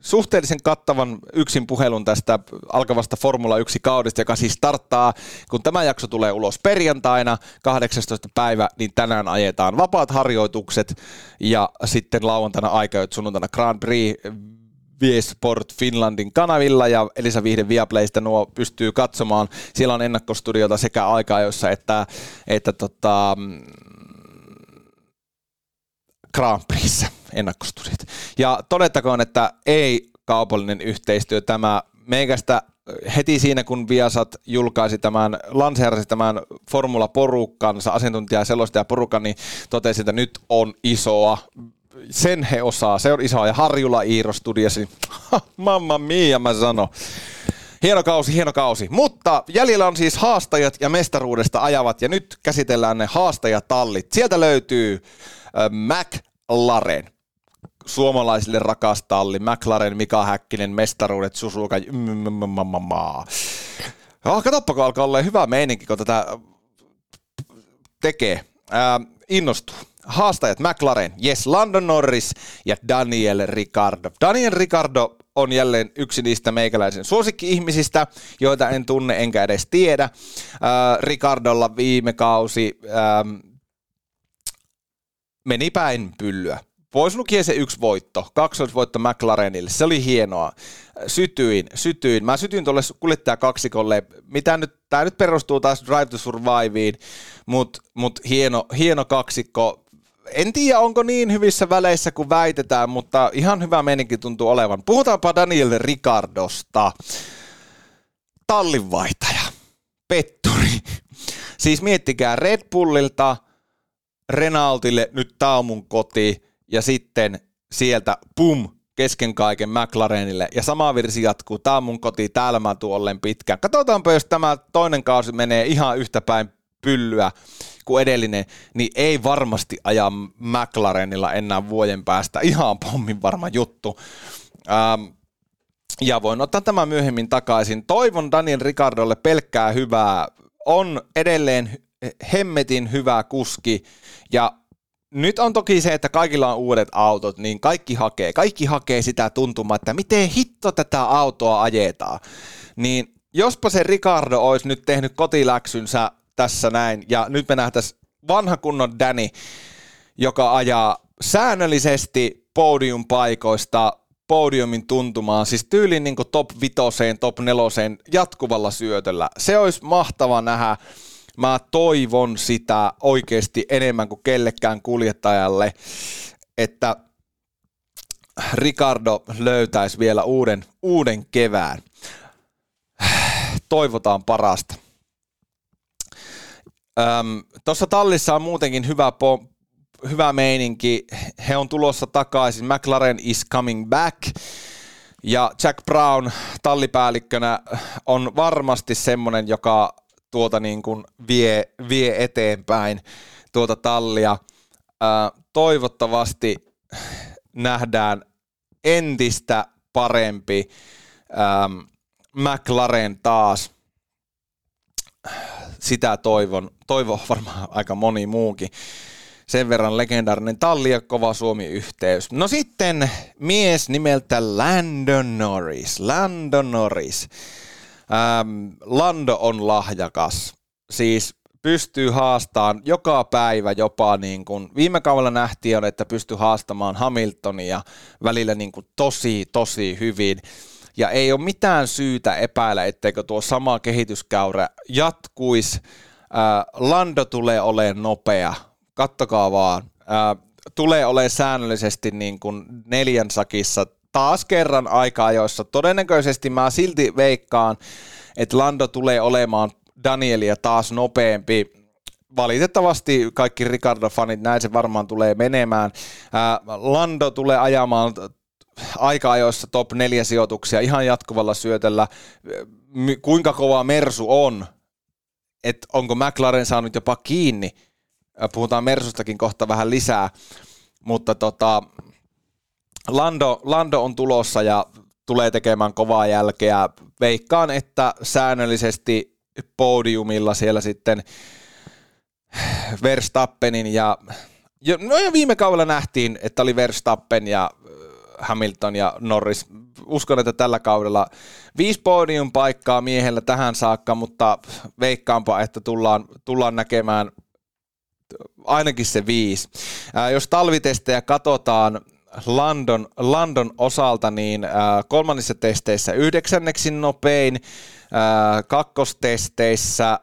suhteellisen kattavan yksin puhelun tästä alkavasta Formula 1 kaudesta, joka siis starttaa, kun tämä jakso tulee ulos perjantaina 18. päivä, niin tänään ajetaan vapaat harjoitukset ja sitten lauantaina aikajoit sunnuntaina Grand Prix Viesport Finlandin kanavilla ja Elisa Vihde Viaplaysta nuo pystyy katsomaan. Siellä on ennakkostudiota sekä aika että, että tota, Grand Prixssä ennakkostudiot. Ja todettakoon, että ei kaupallinen yhteistyö tämä meikästä heti siinä, kun Viasat julkaisi tämän, lanseerasi tämän Formula-porukkansa, asiantuntija selostaja porukan, niin totesi, että nyt on isoa. Sen he osaa, se on isoa. Ja Harjula Iiro studiosi, mamma mia mä sano. Hieno kausi, hieno kausi. Mutta jäljellä on siis haastajat ja mestaruudesta ajavat, ja nyt käsitellään ne haastajatallit. Sieltä löytyy McLaren. Suomalaisille rakas talli. McLaren, Mika Häkkinen, mestaruudet, Susuka. Oh, katsoppa, kun alkaa olla hyvä meininki, kun tätä tekee. Ää, innostuu. Haastajat McLaren, yes, London Norris ja Daniel Ricardo. Daniel Ricardo on jälleen yksi niistä meikäläisen suosikki-ihmisistä, joita en tunne enkä edes tiedä. Äh, Ricardolla viime kausi ähm, meni päin pyllyä. Pois lukien se yksi voitto, kaksoisvoitto McLarenille, se oli hienoa. Sytyin, sytyin. Mä sytyin tuolle kuljettajakaksikolle, mitä nyt, tää nyt perustuu taas Drive to Surviveen, mutta mut hieno, hieno kaksikko. En tiedä, onko niin hyvissä väleissä kuin väitetään, mutta ihan hyvä meininki tuntuu olevan. Puhutaanpa Daniel Ricardosta. Tallinvaihtaja. Petturi. Siis miettikää Red Bullilta – Renaultille, nyt tää on mun koti, ja sitten sieltä pum, kesken kaiken McLarenille. Ja sama virsi jatkuu, tää on mun koti, täällä mä tuolleen pitkään. Katsotaanpa, jos tämä toinen kausi menee ihan yhtä päin pyllyä kuin edellinen, niin ei varmasti aja McLarenilla enää vuoden päästä. Ihan pommin varma juttu. Ähm, ja voin ottaa tämän myöhemmin takaisin. Toivon Daniel Ricardolle pelkkää hyvää. On edelleen hemmetin hyvä kuski ja nyt on toki se, että kaikilla on uudet autot, niin kaikki hakee, kaikki hakee sitä tuntumaa, että miten hitto tätä autoa ajetaan. Niin jospa se Ricardo olisi nyt tehnyt kotiläksynsä tässä näin, ja nyt me nähtäisiin vanha kunnon Danny, joka ajaa säännöllisesti podium paikoista podiumin tuntumaan, siis tyylin niin top vitoseen, top neloseen jatkuvalla syötöllä. Se olisi mahtava nähdä. Mä toivon sitä oikeasti enemmän kuin kellekään kuljettajalle, että Ricardo löytäisi vielä uuden, uuden kevään. Toivotaan parasta. Tuossa tallissa on muutenkin hyvä, po, hyvä meininki. He on tulossa takaisin. McLaren is coming back. Ja Jack Brown tallipäällikkönä on varmasti semmoinen, joka tuota niin kuin vie, vie eteenpäin tuota tallia. Toivottavasti nähdään entistä parempi McLaren taas. Sitä toivon, toivon varmaan aika moni muukin. Sen verran legendaarinen talli ja kova Suomi-yhteys. No sitten mies nimeltä Lando Norris. Lando Norris. Ähm, Lando on lahjakas. Siis pystyy haastamaan joka päivä jopa niin kuin, viime kaudella nähtiin, että pystyy haastamaan Hamiltonia välillä niin kuin tosi, tosi hyvin. Ja ei ole mitään syytä epäillä, etteikö tuo sama kehityskäyrä jatkuisi. Äh, Lando tulee olemaan nopea. Kattokaa vaan. Äh, tulee olemaan säännöllisesti niin kuin neljän sakissa taas kerran aikaa, joissa todennäköisesti mä silti veikkaan, että Lando tulee olemaan Danielia taas nopeampi. Valitettavasti kaikki Ricardo-fanit, näin se varmaan tulee menemään. Lando tulee ajamaan aika-ajoissa top 4 sijoituksia ihan jatkuvalla syötellä. Kuinka kova Mersu on, että onko McLaren saanut jopa kiinni. Puhutaan Mersustakin kohta vähän lisää, mutta tota, Lando, Lando on tulossa ja tulee tekemään kovaa jälkeä. Veikkaan, että säännöllisesti podiumilla siellä sitten Verstappenin ja no jo viime kaudella nähtiin, että oli Verstappen ja äh, Hamilton ja Norris. Uskon, että tällä kaudella viisi podium paikkaa miehellä tähän saakka, mutta veikkaanpa, että tullaan, tullaan näkemään ainakin se viisi. Ää, äh, jos talvitestejä katsotaan London, London osalta, niin äh, kolmannissa testeissä yhdeksänneksi nopein, kakkostesteissä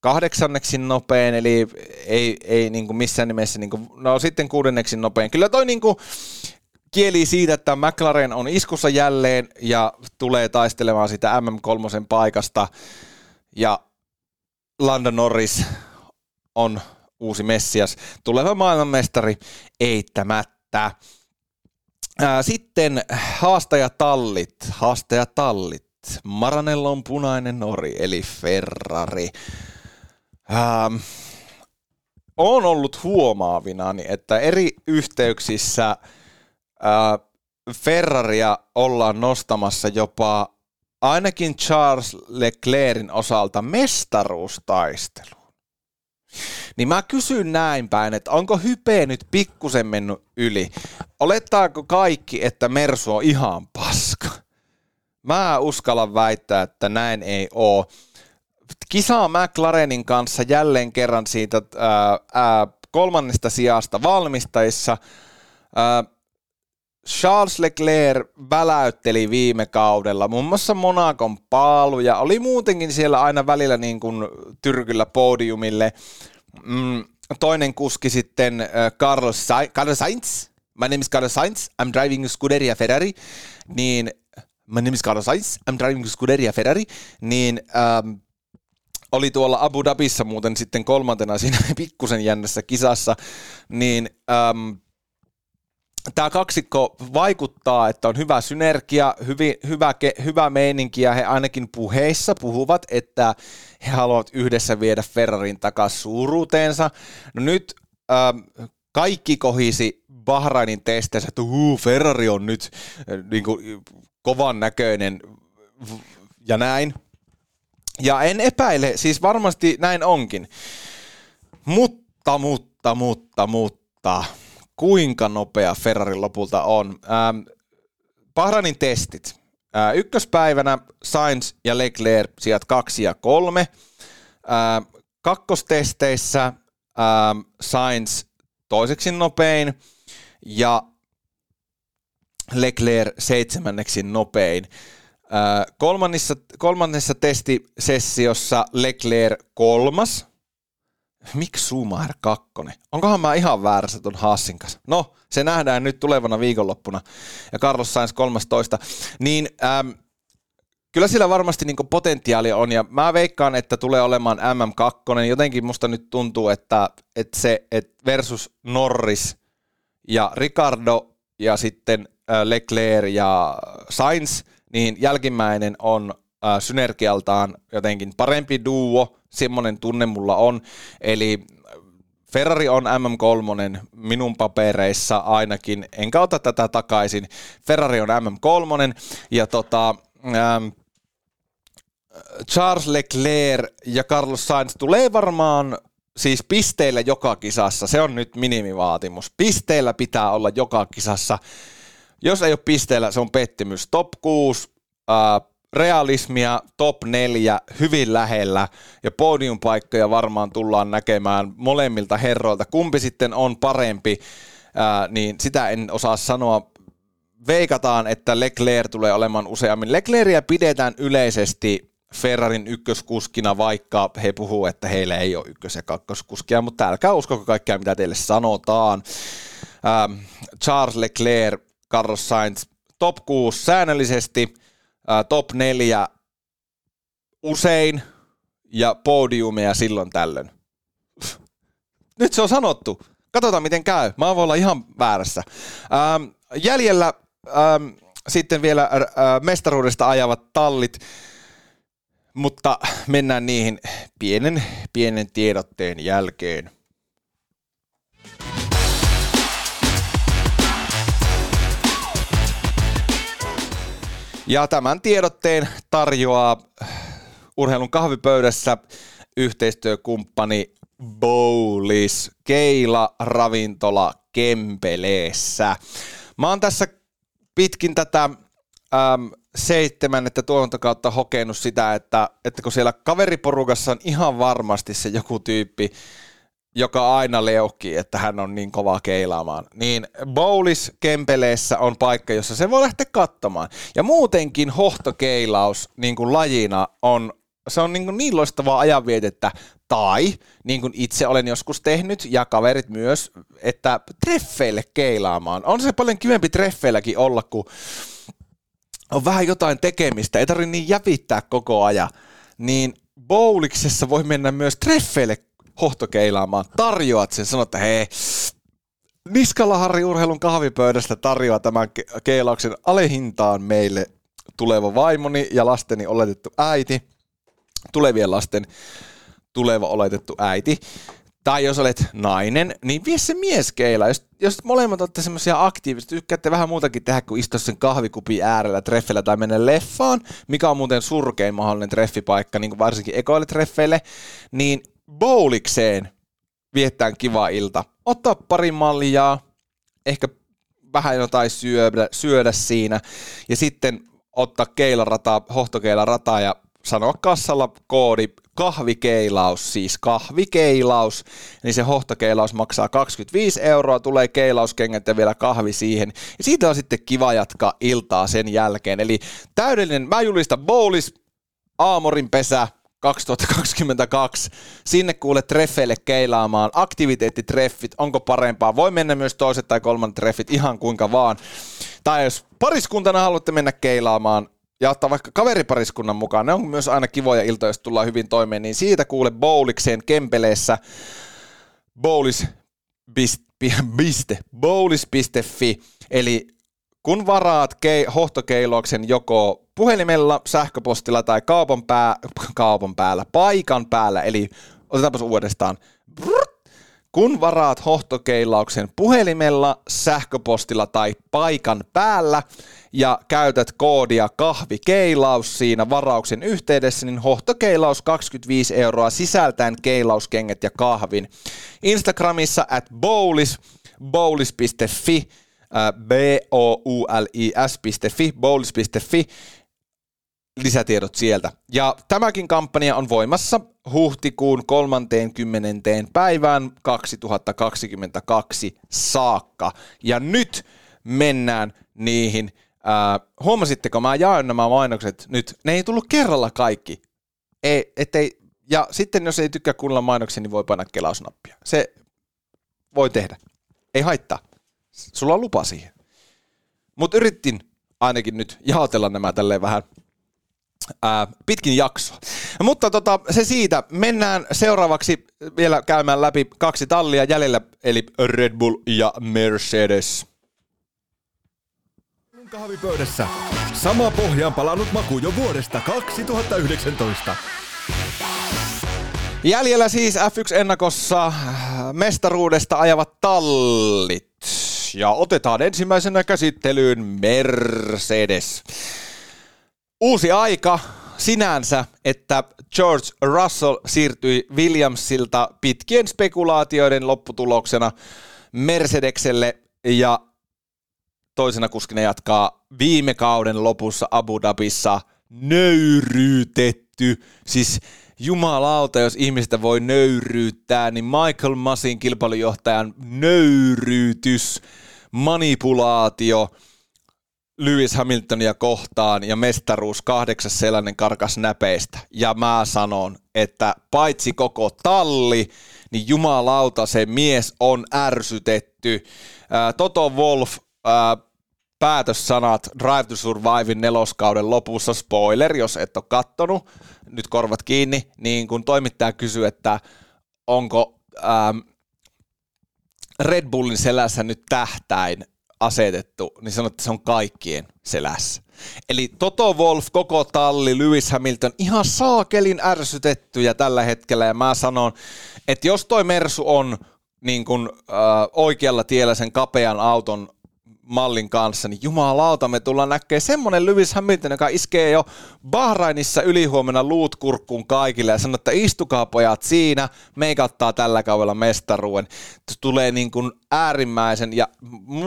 kahdeksanneksi nopein, eli ei, ei niin kuin missään nimessä, niin kuin, no sitten kuudenneksi nopein. Kyllä toi niin kuin kieli siitä, että McLaren on iskussa jälleen ja tulee taistelemaan sitä MM3 paikasta ja Lando Norris on uusi Messias, tuleva maailmanmestari eittämättä. Sitten haastajatallit, haastajatallit. Maranellon punainen nori, eli Ferrari. Ähm, on ollut huomaavinani, että eri yhteyksissä äh, Ferraria ollaan nostamassa jopa ainakin Charles Leclercin osalta mestaruustaisteluun. Niin mä kysyn näin päin, että onko hype nyt pikkusen mennyt yli? Olettaako kaikki, että Mersu on ihan paska? Mä uskallan väittää, että näin ei ole. Kisaa McLarenin kanssa jälleen kerran siitä ää, ää, kolmannesta sijasta valmistajissa. Ää, Charles Leclerc väläytteli viime kaudella muun muassa Monakon paalu ja oli muutenkin siellä aina välillä niin kuin tyrkyllä podiumille. Mm, toinen kuski sitten Carlos, Sa- Carlos Sainz. My name is Carlos Sainz. I'm driving Scuderia Ferrari. Niin my name is Carlos Sainz, I'm driving Scuderia Ferrari, niin ähm, oli tuolla Abu Dhabissa muuten sitten kolmantena siinä pikkusen jännässä kisassa, niin ähm, tämä kaksikko vaikuttaa, että on hyvä synergia, hyvin, hyvä, hyvä meininki ja he ainakin puheissa puhuvat, että he haluavat yhdessä viedä Ferrarin takaisin suuruuteensa. No nyt ähm, kaikki kohisi Bahrainin testeissä, että uh, Ferrari on nyt äh, niin kuin, kovan näköinen ja näin. Ja en epäile, siis varmasti näin onkin. Mutta, mutta, mutta, mutta, kuinka nopea Ferrari lopulta on? Ähm, Bahrainin testit. Äh, ykköspäivänä Sainz ja Leclerc sijat kaksi ja kolme. Äh, kakkostesteissä äh, Sainz toiseksi nopein ja Leclerc seitsemänneksi nopein. kolmannessa, kolmannessa testisessiossa Leclerc kolmas. Miksi Schumacher kakkonen? Onkohan mä ihan väärässä ton Hassin kanssa? No, se nähdään nyt tulevana viikonloppuna. Ja Carlos Sainz 13. Niin äm, kyllä sillä varmasti niin potentiaalia on, ja mä veikkaan, että tulee olemaan MM2. Jotenkin musta nyt tuntuu, että, että se että versus Norris ja Ricardo ja sitten Leclerc ja Sainz, niin jälkimmäinen on synergialtaan jotenkin parempi duo, semmoinen tunne mulla on, eli Ferrari on MM3 minun papereissa ainakin, enkä ota tätä takaisin. Ferrari on MM3 ja tota, ähm, Charles Leclerc ja Carlos Sainz tulee varmaan siis pisteillä joka kisassa. Se on nyt minimivaatimus. Pisteillä pitää olla joka kisassa. Jos ei ole pisteillä, se on pettymys. Top 6, äh, realismia, top 4, hyvin lähellä ja podiumpaikkoja varmaan tullaan näkemään molemmilta herroilta. Kumpi sitten on parempi, äh, niin sitä en osaa sanoa. Veikataan, että Leclerc tulee olemaan useammin. Leclercia pidetään yleisesti Ferrarin ykköskuskina, vaikka he puhuu, että heillä ei ole ykkös- ja kakkoskuskia, mutta älkää uskoko kaikkea, mitä teille sanotaan. Ähm, Charles Leclerc, Carlos Sainz, top 6 säännöllisesti, top 4 usein ja podiumia silloin tällöin. Nyt se on sanottu. Katsotaan miten käy. Mä voin olla ihan väärässä. Ähm, jäljellä ähm, sitten vielä äh, mestaruudesta ajavat tallit. Mutta mennään niihin pienen, pienen tiedotteen jälkeen. Ja tämän tiedotteen tarjoaa urheilun kahvipöydässä yhteistyökumppani Bowlis Keila Ravintola Kempeleessä. Mä oon tässä pitkin tätä äm, seitsemän, että tuotantokautta hokenut sitä, että, että kun siellä kaveriporukassa on ihan varmasti se joku tyyppi, joka aina leukkii, että hän on niin kova keilaamaan, niin Bowlis Kempeleessä on paikka, jossa se voi lähteä katsomaan. Ja muutenkin hohtokeilaus niin kuin lajina on, se on niin, kuin niin loistavaa ajanvietettä, tai niin kuin itse olen joskus tehnyt, ja kaverit myös, että treffeille keilaamaan. On se paljon kivempi treffeilläkin olla, kun on vähän jotain tekemistä, ei tarvitse niin jäpittää koko ajan, niin bowliksessa voi mennä myös treffeille hohtokeilaamaan. Tarjoat sen, sanot, että hei, Niskala Harri Urheilun kahvipöydästä tarjoaa tämän ke- keilauksen alehintaan meille tuleva vaimoni ja lasteni oletettu äiti, tulevien lasten tuleva oletettu äiti tai jos olet nainen, niin vie se mies keila. Jos, jos molemmat olette semmoisia aktiivisia, tykkäätte vähän muutakin tehdä kuin istua sen kahvikupin äärellä treffellä tai mennä leffaan, mikä on muuten surkein mahdollinen treffipaikka, niin kuin varsinkin ekoille treffeille, niin bowlikseen viettään kiva ilta. Ottaa pari maljaa, ehkä vähän jotain syödä, syödä siinä ja sitten ottaa keilarataa, hohtokeilarataa ja sanoa kassalla koodi kahvikeilaus, siis kahvikeilaus, niin se hohtokeilaus maksaa 25 euroa, tulee keilauskengät ja vielä kahvi siihen. Ja siitä on sitten kiva jatkaa iltaa sen jälkeen. Eli täydellinen, mä julistan bowlis, aamorin pesä, 2022. Sinne kuule treffeille keilaamaan. Aktiviteettitreffit, onko parempaa? Voi mennä myös toiset tai kolmannet treffit ihan kuinka vaan. Tai jos pariskuntana haluatte mennä keilaamaan, ja ottaa vaikka kaveripariskunnan mukaan, ne on myös aina kivoja iltoja, jos tullaan hyvin toimeen, niin siitä kuule bowlikseen Kempeleessä bowlis.fi, eli kun varaat kei, hohtokeilauksen joko puhelimella, sähköpostilla tai kaupan, pää, kaupan päällä, paikan päällä, eli otetaanpas uudestaan, kun varaat hohtokeilauksen puhelimella, sähköpostilla tai paikan päällä ja käytät koodia kahvikeilaus siinä varauksen yhteydessä, niin hohtokeilaus 25 euroa sisältäen keilauskengät ja kahvin. Instagramissa at bowlis, bowlis.fi, b-o-u-l-i-s.fi, bowlis.fi, lisätiedot sieltä. Ja tämäkin kampanja on voimassa huhtikuun 30. päivään 2022 saakka. Ja nyt mennään niihin. Ää, huomasitteko, mä jaoin nämä mainokset nyt, ne ei tullut kerralla kaikki. Ei, ettei, ja sitten jos ei tykkää kuunnella mainoksia, niin voi painaa kelausnappia. Se voi tehdä. Ei haittaa. Sulla on lupa siihen. Mutta yritin ainakin nyt jaotella nämä tälleen vähän ää, pitkin jaksoa. Mutta tota, se siitä. Mennään seuraavaksi vielä käymään läpi kaksi tallia jäljellä, eli Red Bull ja Mercedes. Kahvipöydässä. Sama pohjaan palannut maku jo vuodesta 2019. Jäljellä siis F1-ennakossa mestaruudesta ajavat tallit. Ja otetaan ensimmäisenä käsittelyyn Mercedes. Uusi aika sinänsä, että George Russell siirtyi Williamsilta pitkien spekulaatioiden lopputuloksena Mercedekselle ja toisena kuskina jatkaa viime kauden lopussa Abu Dhabissa nöyryytetty. Siis jumalauta, jos ihmistä voi nöyryyttää, niin Michael Masin kilpailujohtajan nöyryytys, manipulaatio Lewis Hamiltonia kohtaan ja mestaruus kahdeksas sellainen karkas näpeistä. Ja mä sanon, että paitsi koko talli, niin jumalauta se mies on ärsytetty. Toto Wolf päätössanat Drive to Survivein neloskauden lopussa, spoiler, jos et ole kattonut, nyt korvat kiinni, niin kun toimittaja kysyy, että onko ähm, Red Bullin selässä nyt tähtäin asetettu, niin sanoi, että se on kaikkien selässä. Eli Toto Wolf, koko talli, Lewis Hamilton, ihan saakelin ärsytettyjä tällä hetkellä, ja mä sanon, että jos toi Mersu on niin kun, äh, oikealla tiellä sen kapean auton mallin kanssa, niin jumalauta, me tullaan näkemään semmonen Lewis Hamilton, joka iskee jo Bahrainissa ylihuomenna luut kurkkuun kaikille ja sanoo, että istukaa pojat siinä, meikattaa tällä kaudella mestaruuden. Tulee niin kuin äärimmäisen, ja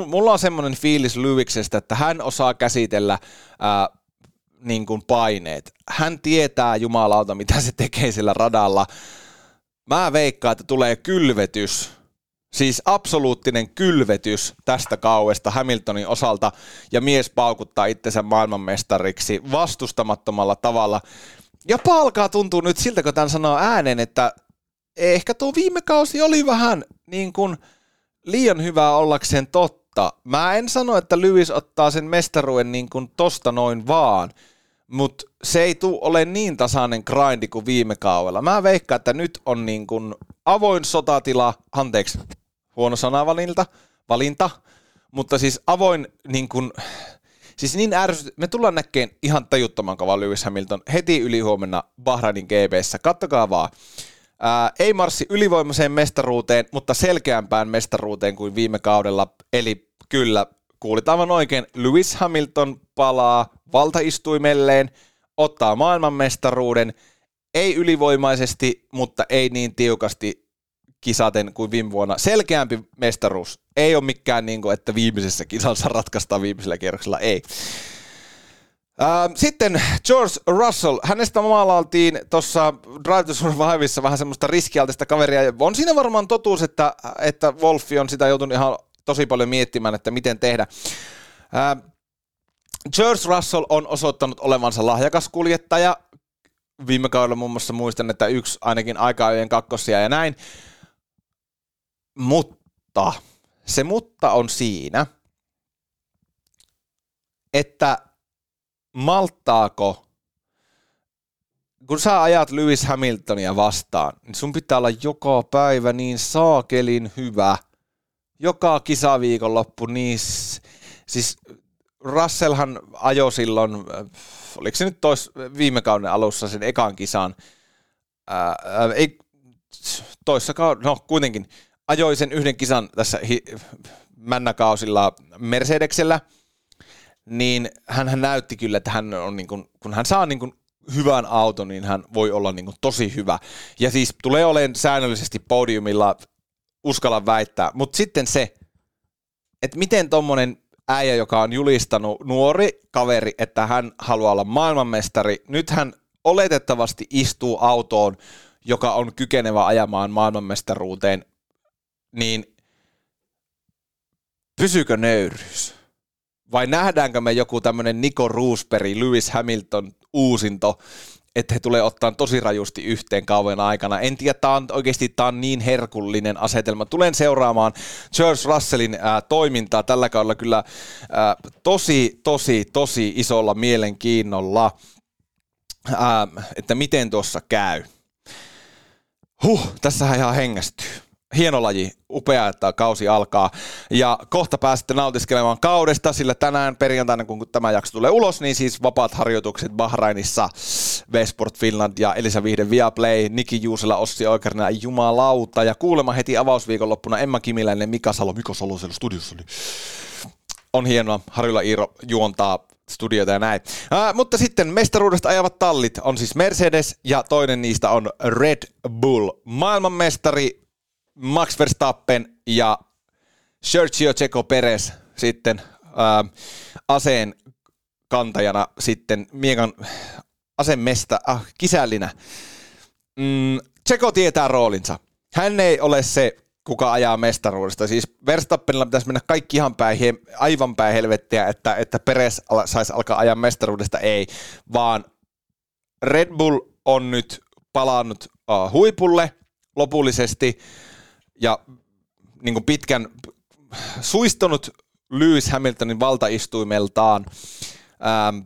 mulla on semmoinen fiilis Lewisestä, että hän osaa käsitellä ää, niin kuin paineet. Hän tietää jumalauta, mitä se tekee sillä radalla. Mä veikkaan, että tulee kylvetys Siis absoluuttinen kylvetys tästä kauesta Hamiltonin osalta ja mies paukuttaa itsensä maailmanmestariksi vastustamattomalla tavalla. Ja palkaa tuntuu nyt siltä, kun tämän sanoo äänen, että ehkä tuo viime kausi oli vähän niin kuin liian hyvää ollakseen totta. Mä en sano, että Lewis ottaa sen mestaruuden niin kuin tosta noin vaan, mutta se ei tule ole niin tasainen grindi kuin viime kaudella. Mä veikkaan, että nyt on niin kuin avoin sotatila, anteeksi, huono sanavalinta, valinta, mutta siis avoin niin kuin, siis niin ärsyt, me tullaan näkemään ihan tajuttoman kova Lewis Hamilton heti yli huomenna Bahrainin GBssä, kattokaa vaan. Ää, ei marssi ylivoimaiseen mestaruuteen, mutta selkeämpään mestaruuteen kuin viime kaudella, eli kyllä, kuulit aivan oikein, Lewis Hamilton palaa valtaistuimelleen, ottaa maailmanmestaruuden, ei ylivoimaisesti, mutta ei niin tiukasti kisaten kuin viime vuonna. Selkeämpi mestaruus. Ei ole mikään, niin kuin, että viimeisessä kisassa ratkaistaan viimeisellä kierroksella. Ei. Sitten George Russell, hänestä maalailtiin tuossa Drive to Surviveissa vähän semmoista riskialtista kaveria. On siinä varmaan totuus, että, että Wolfi on sitä joutunut ihan tosi paljon miettimään, että miten tehdä. George Russell on osoittanut olevansa lahjakas kuljettaja. Viime kaudella muun muassa muistan, että yksi ainakin aika kakkosia ja näin. Mutta se mutta on siinä, että malttaako, kun sä ajat Lewis Hamiltonia vastaan, niin sun pitää olla joka päivä niin saakelin hyvä, joka kisaviikonloppu, niin siis Russellhan ajoi silloin, oliko se nyt tois, viime kauden alussa sen ekan kisan, ää, ei, toissa kauden, no kuitenkin, ajoi sen yhden kisan tässä hi- männäkausilla Mercedeksellä, niin hän näytti kyllä, että hän on niin kuin, kun hän saa niin kuin hyvän auton, niin hän voi olla niin kuin tosi hyvä. Ja siis tulee olemaan säännöllisesti podiumilla, uskalla väittää. Mutta sitten se, että miten tuommoinen äijä, joka on julistanut nuori kaveri, että hän haluaa olla maailmanmestari, nyt hän oletettavasti istuu autoon, joka on kykenevä ajamaan maailmanmestaruuteen niin pysyykö nöyryys? vai nähdäänkö me joku tämmöinen Nico Roosberg, Lewis Hamilton uusinto, että he tulee ottaa tosi rajusti yhteen kauan aikana. En tiedä, tämä on oikeasti tämä on niin herkullinen asetelma. Tulen seuraamaan George Russellin ää, toimintaa tällä kaudella kyllä ää, tosi, tosi, tosi isolla mielenkiinnolla, ää, että miten tuossa käy. Huh, tässä ihan hengästyy hieno laji, upea, että kausi alkaa. Ja kohta pääsette nautiskelemaan kaudesta, sillä tänään perjantaina, kun tämä jakso tulee ulos, niin siis vapaat harjoitukset Bahrainissa, Vesport Finland ja Elisa Vihde Viaplay, Niki Juusela, Ossi Oikerina, jumalauta. Ja kuulema heti avausviikonloppuna Emma Kimiläinen, Mika Salo, Mika Salo siellä studiossa. Oli. On hienoa, Harjula Iiro juontaa studiota ja näin. Äh, mutta sitten mestaruudesta ajavat tallit on siis Mercedes ja toinen niistä on Red Bull. Maailmanmestari Max Verstappen ja Sergio Checo Perez sitten ää, aseen kantajana sitten miekan asemesta, ah, kisällinä. Mm, Checo tietää roolinsa. Hän ei ole se, kuka ajaa mestaruudesta. Siis Verstappenilla pitäisi mennä kaikki ihan päin, aivan päin helvettiä, että, että Perez saisi alkaa ajaa mestaruudesta. Ei, vaan Red Bull on nyt palannut uh, huipulle lopullisesti ja niin kuin pitkän suistonut Lewis Hamiltonin valtaistuimeltaan. Ähm,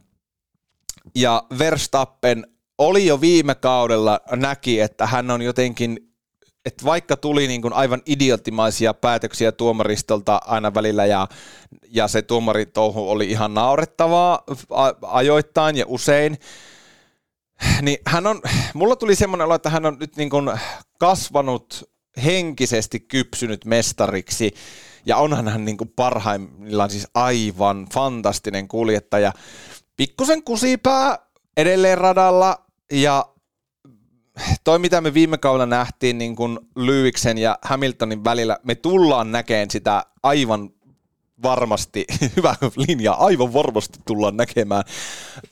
ja Verstappen oli jo viime kaudella, näki, että hän on jotenkin, että vaikka tuli niin kuin aivan idioottimaisia päätöksiä tuomaristolta aina välillä ja, ja se tuomaritouhu oli ihan naurettavaa ajoittain ja usein, niin hän on, mulla tuli semmoinen olo, että hän on nyt niin kuin kasvanut henkisesti kypsynyt mestariksi, ja onhan hän niin kuin parhaimmillaan siis aivan fantastinen kuljettaja. Pikkusen kusipää edelleen radalla, ja toi mitä me viime kaudella nähtiin niin kuin Lyyksen ja Hamiltonin välillä, me tullaan näkemään sitä aivan varmasti, hyvä linja, aivan varmasti tullaan näkemään.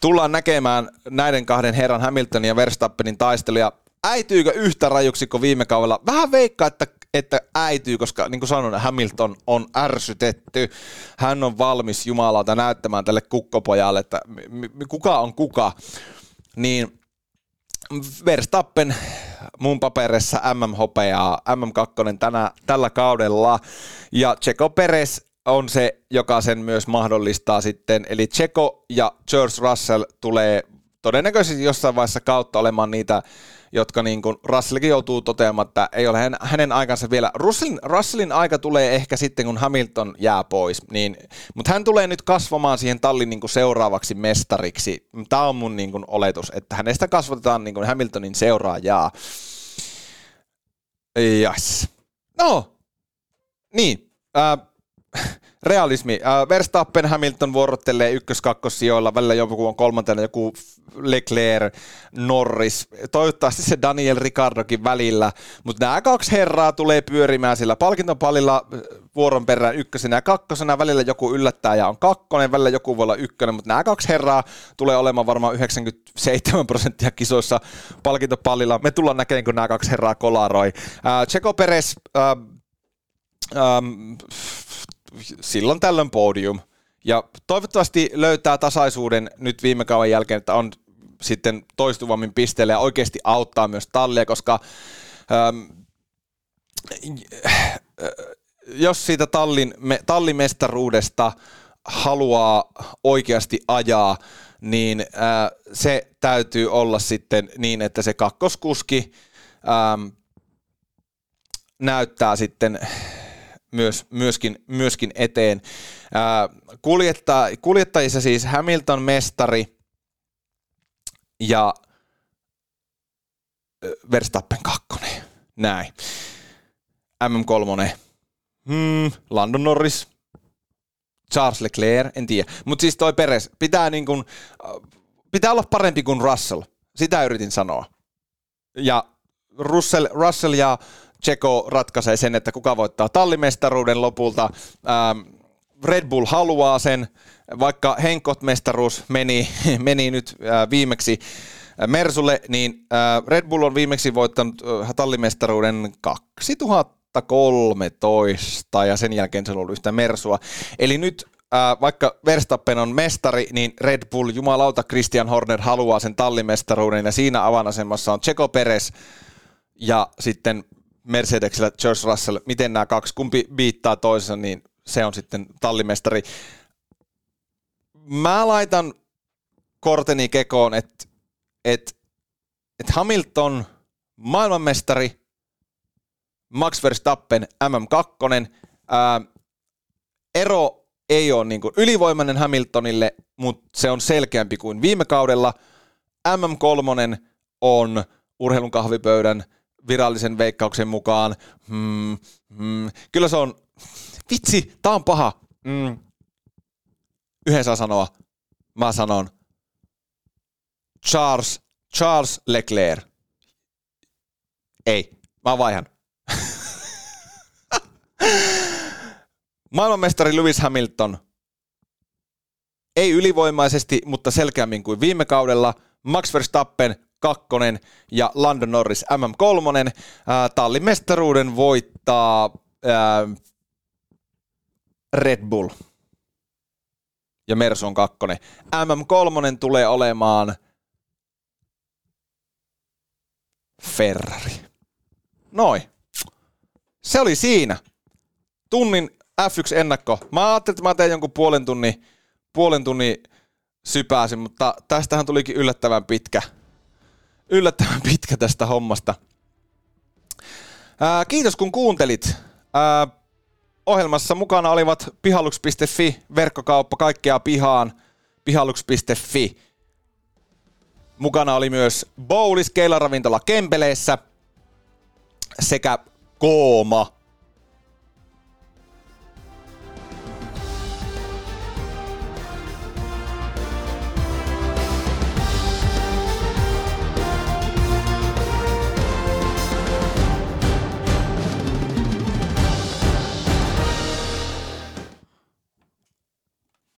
Tullaan näkemään näiden kahden herran Hamiltonin ja Verstappenin taisteluja äityykö yhtä rajuksi kuin viime kaudella? Vähän veikkaa, että, että äityy, koska niin kuin sanoin, Hamilton on ärsytetty. Hän on valmis Jumalalta näyttämään tälle kukkopojalle, että kuka on kuka. Niin Verstappen mun paperissa MM-hopeaa, MM2 tänä, tällä kaudella. Ja Checo Perez on se, joka sen myös mahdollistaa sitten. Eli Checo ja George Russell tulee todennäköisesti jossain vaiheessa kautta olemaan niitä jotka niin kuin Russellikin joutuu toteamaan, että ei ole hänen, hänen aikansa vielä. Russellin, Russellin aika tulee ehkä sitten, kun Hamilton jää pois, niin, mutta hän tulee nyt kasvamaan siihen tallin niin kuin seuraavaksi mestariksi. Tämä on mun niin kuin oletus, että hänestä kasvatetaan niin kuin Hamiltonin seuraajaa. Yes. No, niin. Äh, realismi. Äh, Verstappen Hamilton vuorottelee ykkös-kakkossijoilla, välillä joku on kolmantena, joku Leclerc, Norris, toivottavasti se Daniel Ricardokin välillä, mutta nämä kaksi herraa tulee pyörimään sillä palkintopallilla äh, vuoron perään ykkösenä ja kakkosena, välillä joku yllättää ja on kakkonen, välillä joku voi olla ykkönen, mutta nämä kaksi herraa tulee olemaan varmaan 97 prosenttia kisoissa palkintopallilla. Me tullaan näkemään, kun nämä kaksi herraa kolaroi. Äh, Checo Perez, äh, ähm, silloin tällöin podium. Ja toivottavasti löytää tasaisuuden nyt viime kauden jälkeen, että on sitten toistuvammin pisteellä ja oikeasti auttaa myös tallia, koska ähm, jos siitä tallin, me, tallimestaruudesta haluaa oikeasti ajaa, niin äh, se täytyy olla sitten niin, että se kakkoskuski ähm, näyttää sitten myös, myöskin, myöskin eteen. Ää, kuljetta, kuljettajissa siis Hamilton mestari ja Verstappen kakkonen. Näin. MM3. Hmm, Landon Norris. Charles Leclerc, en tiedä. Mutta siis toi Peres, pitää, niin kun, pitää olla parempi kuin Russell. Sitä yritin sanoa. Ja Russell, Russell ja Tseko ratkaisee sen, että kuka voittaa tallimestaruuden lopulta. Ähm, Red Bull haluaa sen, vaikka Henkot-mestaruus meni, meni nyt äh, viimeksi äh, Mersulle, niin äh, Red Bull on viimeksi voittanut tallimestaruuden 2013 ja sen jälkeen se on ollut yhtä Mersua. Eli nyt vaikka Verstappen on mestari, niin Red Bull, jumalauta, Christian Horner haluaa sen tallimestaruuden ja siinä avainasemassa on Checo Perez ja sitten Mercedesellä George Russell. Miten nämä kaksi, kumpi viittaa toisensa, niin se on sitten tallimestari. Mä laitan korteni kekoon, että et, et Hamilton maailmanmestari, Max Verstappen MM2, ää, ero ei ole niin ylivoimainen Hamiltonille, mutta se on selkeämpi kuin viime kaudella. MM3 on urheilun kahvipöydän virallisen veikkauksen mukaan. Hmm, hmm, kyllä se on, vitsi, tää on paha. Hmm. Yhden saa sanoa. Mä sanon Charles, Charles Leclerc. Ei, mä vaihan. Maailmanmestari Lewis Hamilton. Ei ylivoimaisesti, mutta selkeämmin kuin viime kaudella. Max Verstappen kakkonen ja Lando Norris MM3. Tallin mestaruuden voittaa ää, Red Bull. Ja Mersu on kakkonen. MM3 tulee olemaan Ferrari. Noin. Se oli siinä. Tunnin F1-ennakko. Mä ajattelin, että mä teen jonkun puolen tunnin, puolen tunnin sypääsin, mutta tästähän tulikin yllättävän pitkä. Yllättävän pitkä tästä hommasta. Ää, kiitos kun kuuntelit. Ää, ohjelmassa mukana olivat pihallux.fi, verkkokauppa kaikkea pihaan, pihallux.fi. Mukana oli myös Bowlis Keilaravintola Kempeleissä sekä Kooma